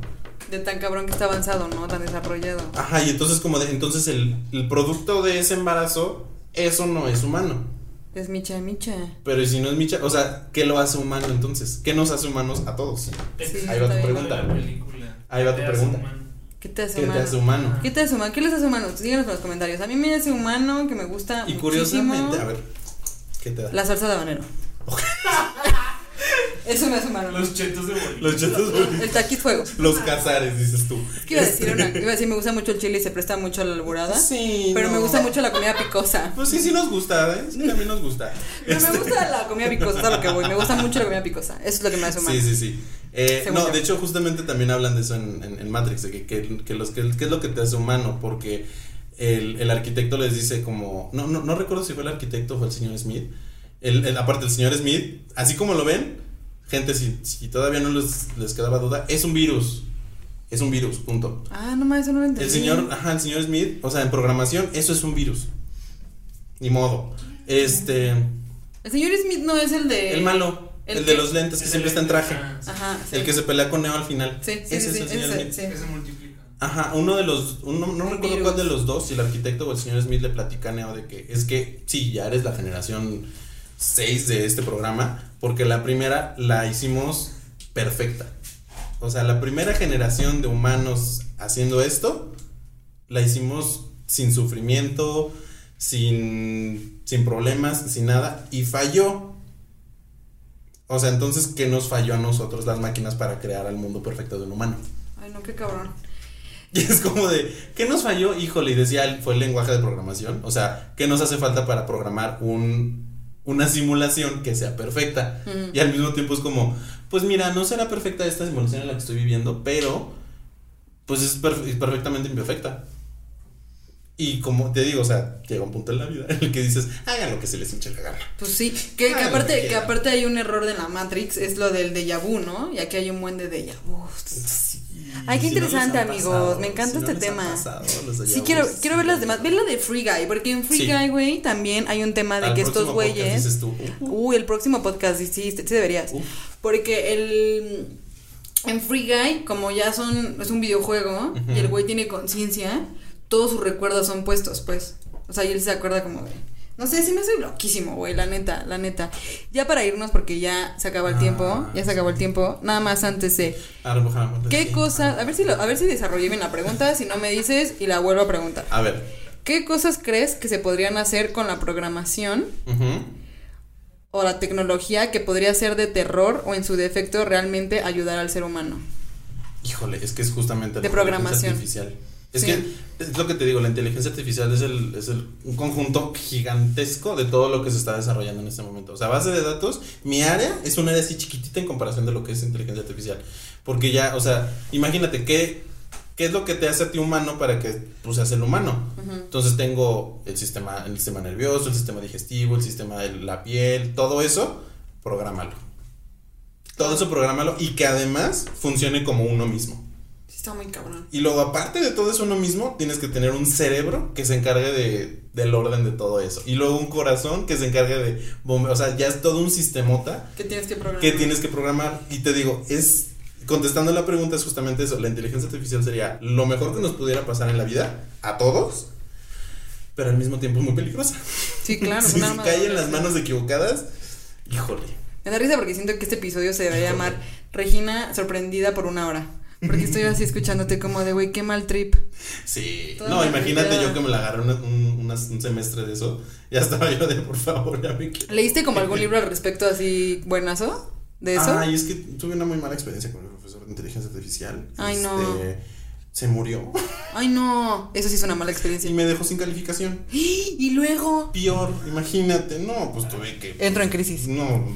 De tan cabrón que está avanzado, ¿no? Tan desarrollado. Ajá, y entonces como de, entonces el, el producto de ese embarazo, eso no es humano. Es micha, micha. Pero ¿y si no es Micha, o sea, ¿qué lo hace humano entonces? ¿Qué nos hace humanos a todos? Sí, Ahí va tu pregunta. Ahí va tu pregunta. humano. ¿Qué te hace ¿Qué te humano? hace humano? ¿Qué te hace humano? ¿Qué les hace humanos? Díganos en los comentarios. A mí me hace humano que me gusta Y muchísimo curiosamente, a ver, ¿qué te da? la salsa de habanero. Eso me hace humano. Los chetos de bolillo. Los chetos bolivianos. El taquis fuego. Los cazares, dices tú. Es que iba a decir una, iba a decir me gusta mucho el chile y se presta mucho a la alburada. Sí. Pero no. me gusta mucho la comida picosa. Pues sí, sí nos gusta, ¿eh? Sí, a mí nos gusta. Pero Este, me gusta la comida picosa, es a lo que voy. Me gusta mucho la comida picosa. Eso es lo que me hace humano. Sí, sí, sí. Eh, no, yo. de hecho, justamente también hablan de eso en, en- en Matrix, de que, que, que los, que, que es lo que te hace humano, porque el, el arquitecto les dice como, no, no, no recuerdo si fue el arquitecto o fue el señor Smith, el, el- aparte el señor Smith, así como lo ven, gente, si, si todavía no les, les quedaba duda, es un virus, es un virus, punto. Ah, no más, eso no lo entendí. El señor, ajá, el señor Smith, o sea, en programación, eso es un virus, ni modo. Este, El señor Smith no es el de. el malo, ¿el el, de los lentes que siempre está en traje. Ajá. sí. El que se pelea con Neo al final. Sí, sí, Ese sí, es el sí, señor ese, Smith. sí. Que se multiplica. Ajá, uno de los, uno, no Un recuerdo virus. cuál de los dos, si el arquitecto o el señor Smith le platica a Neo de que es que sí, ya eres la generación seis de este programa, porque la primera la hicimos perfecta. O sea, la primera generación de humanos haciendo esto, la hicimos sin sufrimiento, sin, sin problemas, sin nada, y falló. O sea, entonces, ¿qué nos falló a nosotros las máquinas para crear el mundo perfecto de un humano? Ay, no, qué cabrón. Y es como de, ¿qué nos falló? Híjole, y decía fue el lenguaje de programación. O sea, ¿qué nos hace falta para programar un, una simulación que sea perfecta? Y al mismo tiempo es como, pues mira, no será perfecta esta simulación en la que estoy viviendo, pero pues es perfectamente imperfecta. Y como te digo, o sea, llega un punto en la vida en el que dices, hagan lo que se les hinche la gana. Pues sí, que, que lo que aparte, que aparte hay un error de la Matrix, es lo del déjà vu, ¿no? Y aquí hay un buen de déjà vu. Ay, qué Si no interesante, han amigos, pasado, me encanta si no este tema. pasado, Sí, quiero, quiero ver las sí. demás. Ve la de Free Guy, porque en Free Sí. Guy, güey, también hay un tema de Al que estos güeyes. dices tú, uh, Uy, el próximo podcast, sí, sí, sí deberías. Porque el. En Free Guy, como ya son. Es un videojuego y el güey tiene conciencia, todos sus recuerdos son puestos, pues. O sea, y él se acuerda como de. No sé, sí me soy loquísimo, güey, la neta, la neta. Ya para irnos, porque ya se acaba el Ah, tiempo, ya se acabó el tiempo. Nada más antes de. Ah, ¿Qué cosas? A ver si lo, a ver si desarrollé bien la pregunta, si no me dices y la vuelvo a preguntar. A ver. ¿Qué cosas crees que se podrían hacer con la programación o la tecnología que podría ser de terror o en su defecto realmente ayudar al ser humano? Híjole, es que es justamente De programación. artificial. Es Sí. que es lo que te digo, la inteligencia artificial es el, es el un conjunto gigantesco de todo lo que se está desarrollando en este momento. O sea, base de datos, mi área es un área así chiquitita en comparación de lo que es inteligencia artificial. Porque ya, o sea, imagínate qué, qué es lo que te hace a ti humano para que pues seas el humano. Entonces tengo el sistema, el sistema nervioso, el sistema digestivo, el sistema de la piel, todo eso, prográmalo. Todo eso prográmalo y que además funcione como uno mismo. Sí, está muy cabrón. Y luego, aparte de todo eso uno mismo, tienes que tener un cerebro que se encargue de, del orden de todo eso. Y luego un corazón que se encargue de bombe. O sea, ya es todo un sistemota ¿Qué tienes que programar? que tienes que programar. Y te digo, es. Contestando la pregunta es justamente eso. La inteligencia artificial sería lo mejor que nos pudiera pasar en la vida, a todos, pero al mismo tiempo es muy peligrosa. Sí, claro. si de cae en las manos equivocadas, híjole. Me da risa porque siento que este episodio se debería llamar Regina sorprendida por una hora. Porque estoy así escuchándote como de, güey, qué mal trip. Sí. Toda no, imagínate vida. yo que me la agarré una- un, unas- un semestre de eso. Ya estaba yo de, por favor, ya me quiero. ¿Leíste como algún libro al respecto así buenazo? ¿De eso? Ay, es que tuve una muy mala experiencia con el profesor de inteligencia artificial. Ay, no. Este, Se murió Ay, no. Eso sí es una mala y experiencia. me dejó sin calificación. Y luego. Peor, imagínate. No, pues tuve que. Entro en crisis. No, no.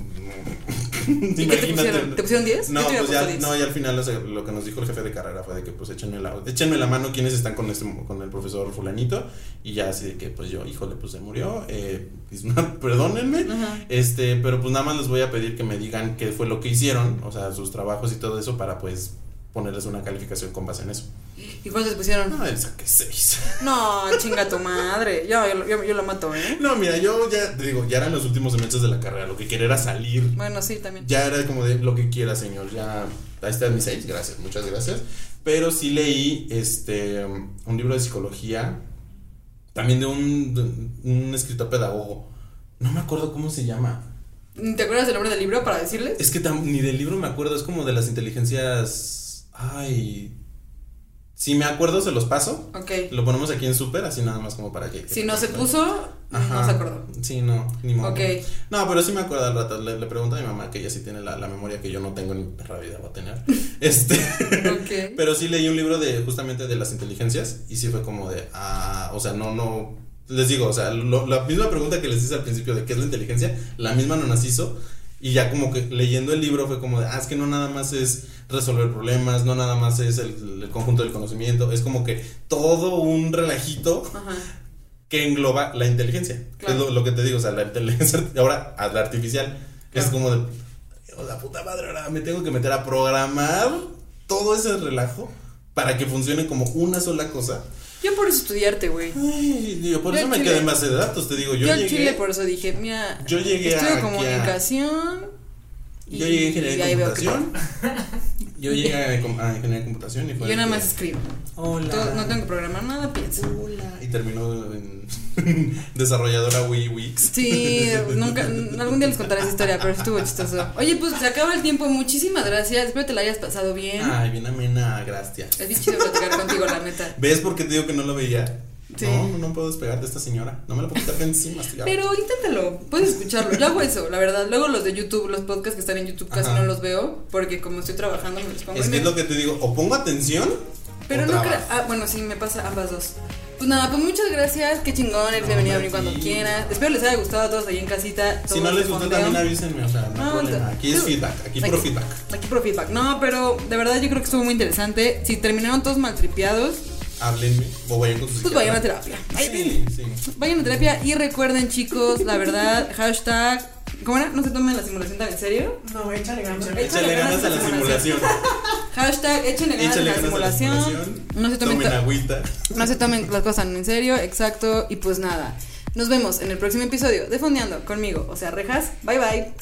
¿Y qué te pusieron? ¿Te pusieron 10? No, pues ya, puesto 10. no, y al final o sea, lo que nos dijo el jefe de carrera fue de que pues échenme la, échenme la mano quienes están con este con el profesor fulanito y ya así de que pues yo, híjole, pues se murió, eh, pues, perdónenme, Ajá. este, pero pues nada más les voy a pedir que me digan qué fue lo que hicieron, o sea, sus trabajos y todo eso para pues ponerles una calificación con base en eso. ¿Y cuántos pusieron? No, saqué seis. No, chinga tu madre. Yo, yo, yo, yo lo mato, ¿eh? No, mira, yo ya te digo, ya eran los últimos semestres de la carrera, lo que quería era salir. Bueno, sí, también. Ya era como de lo que quiera, señor. Ya, ahí está mi 6, gracias, muchas gracias. Pero sí leí este un libro de psicología, también de un, de un escritor pedagogo. No me acuerdo cómo se llama. ¿Te acuerdas del nombre del libro para decirles? Es que ni del libro me acuerdo, es como de las inteligencias. Ay. Si me acuerdo, se los paso. Ok. Lo ponemos aquí en súper, así nada más como para que. Si no se puso, no Ajá. se acordó. Sí, no, ni modo. Ok. No, pero sí me acuerdo al rato. Le, le pregunto a mi mamá que ella sí tiene la, la memoria que yo no tengo ni perra vida va a tener. este. Ok. pero sí leí un libro de justamente de las inteligencias y sí fue como de. Ah, o sea, no, no. Les digo, o sea, lo- la misma pregunta que les hice al principio de qué es la inteligencia, la misma no nos hizo. Y ya como que leyendo el libro fue como de, ah, es que no nada más es resolver problemas, no nada más es el, el conjunto del conocimiento, es como que todo un relajito Ajá. que engloba la inteligencia. Claro. Es lo, lo que te digo, o sea, la inteligencia, ahora a la artificial, es Claro. como de, "Oh, la puta madre, ahora me tengo que meter a programar todo ese relajo para que funcione como una sola cosa. Yo por eso estudiarte, güey. Ay, digo, por Yo eso me chile- quedé en base de datos, te digo, yo, Yo, llegué, chile por eso dije, mira, yo llegué estudio a- comunicación. yo llegué a ingeniería qué computación Yo llegué a, ingeniería de computación y fue. Yo nada que, más escribo. Hola. Todo- no tengo que programar nada, pienso. Hola. Y terminó en desarrolladora Wii Wix. Sí, nunca, algún día les contaré esa historia, pero estuvo chistoso. Oye, pues se acaba el tiempo, muchísimas gracias, espero te la hayas pasado bien. Ay, bien amena, gracias. Es bien chido platicar contigo, la neta. ¿Ves por qué te digo que no lo veía? Sí. No, no puedo despegar de esta señora. No me la puedo quitar de encima. Pero inténtalo, puedes escucharlo. Yo hago eso, la verdad. Luego los de YouTube, los podcasts que están en YouTube casi Ajá. no los veo, porque como estoy trabajando me los pongo. Es que es lo que te digo, o pongo atención. Pero o no creo. Ah, bueno, sí, me pasa ambas dos. Pues nada, pues muchas gracias, qué chingón, No, bienvenido a venir cuando sí. quieras. Espero les haya gustado a todos ahí en casita. Si no les gustó también avísenme, o sea, no, No, problema. Aquí es feedback, aquí pro feedback. Aquí pro feedback. No, pero de verdad yo creo que estuvo muy interesante. Si terminaron todos maltripeados, Háblenme o vayan con sus pues vayan a terapia. Ahí Sí, sí. Vayan a terapia y recuerden, chicos, la verdad, hashtag. ¿Cómo era? No se tomen la simulación tan en serio. No, échale ganas. Échale Échale ganas a la simulación. Hashtag échenle ganas Échale a la ganas a la simulación. No se tomen, Tomen ta- agüita. no se tomen las cosas tan en serio, exacto. Y pues nada. Nos vemos en el próximo episodio de Fondeando conmigo, o sea, Rejas. Bye bye.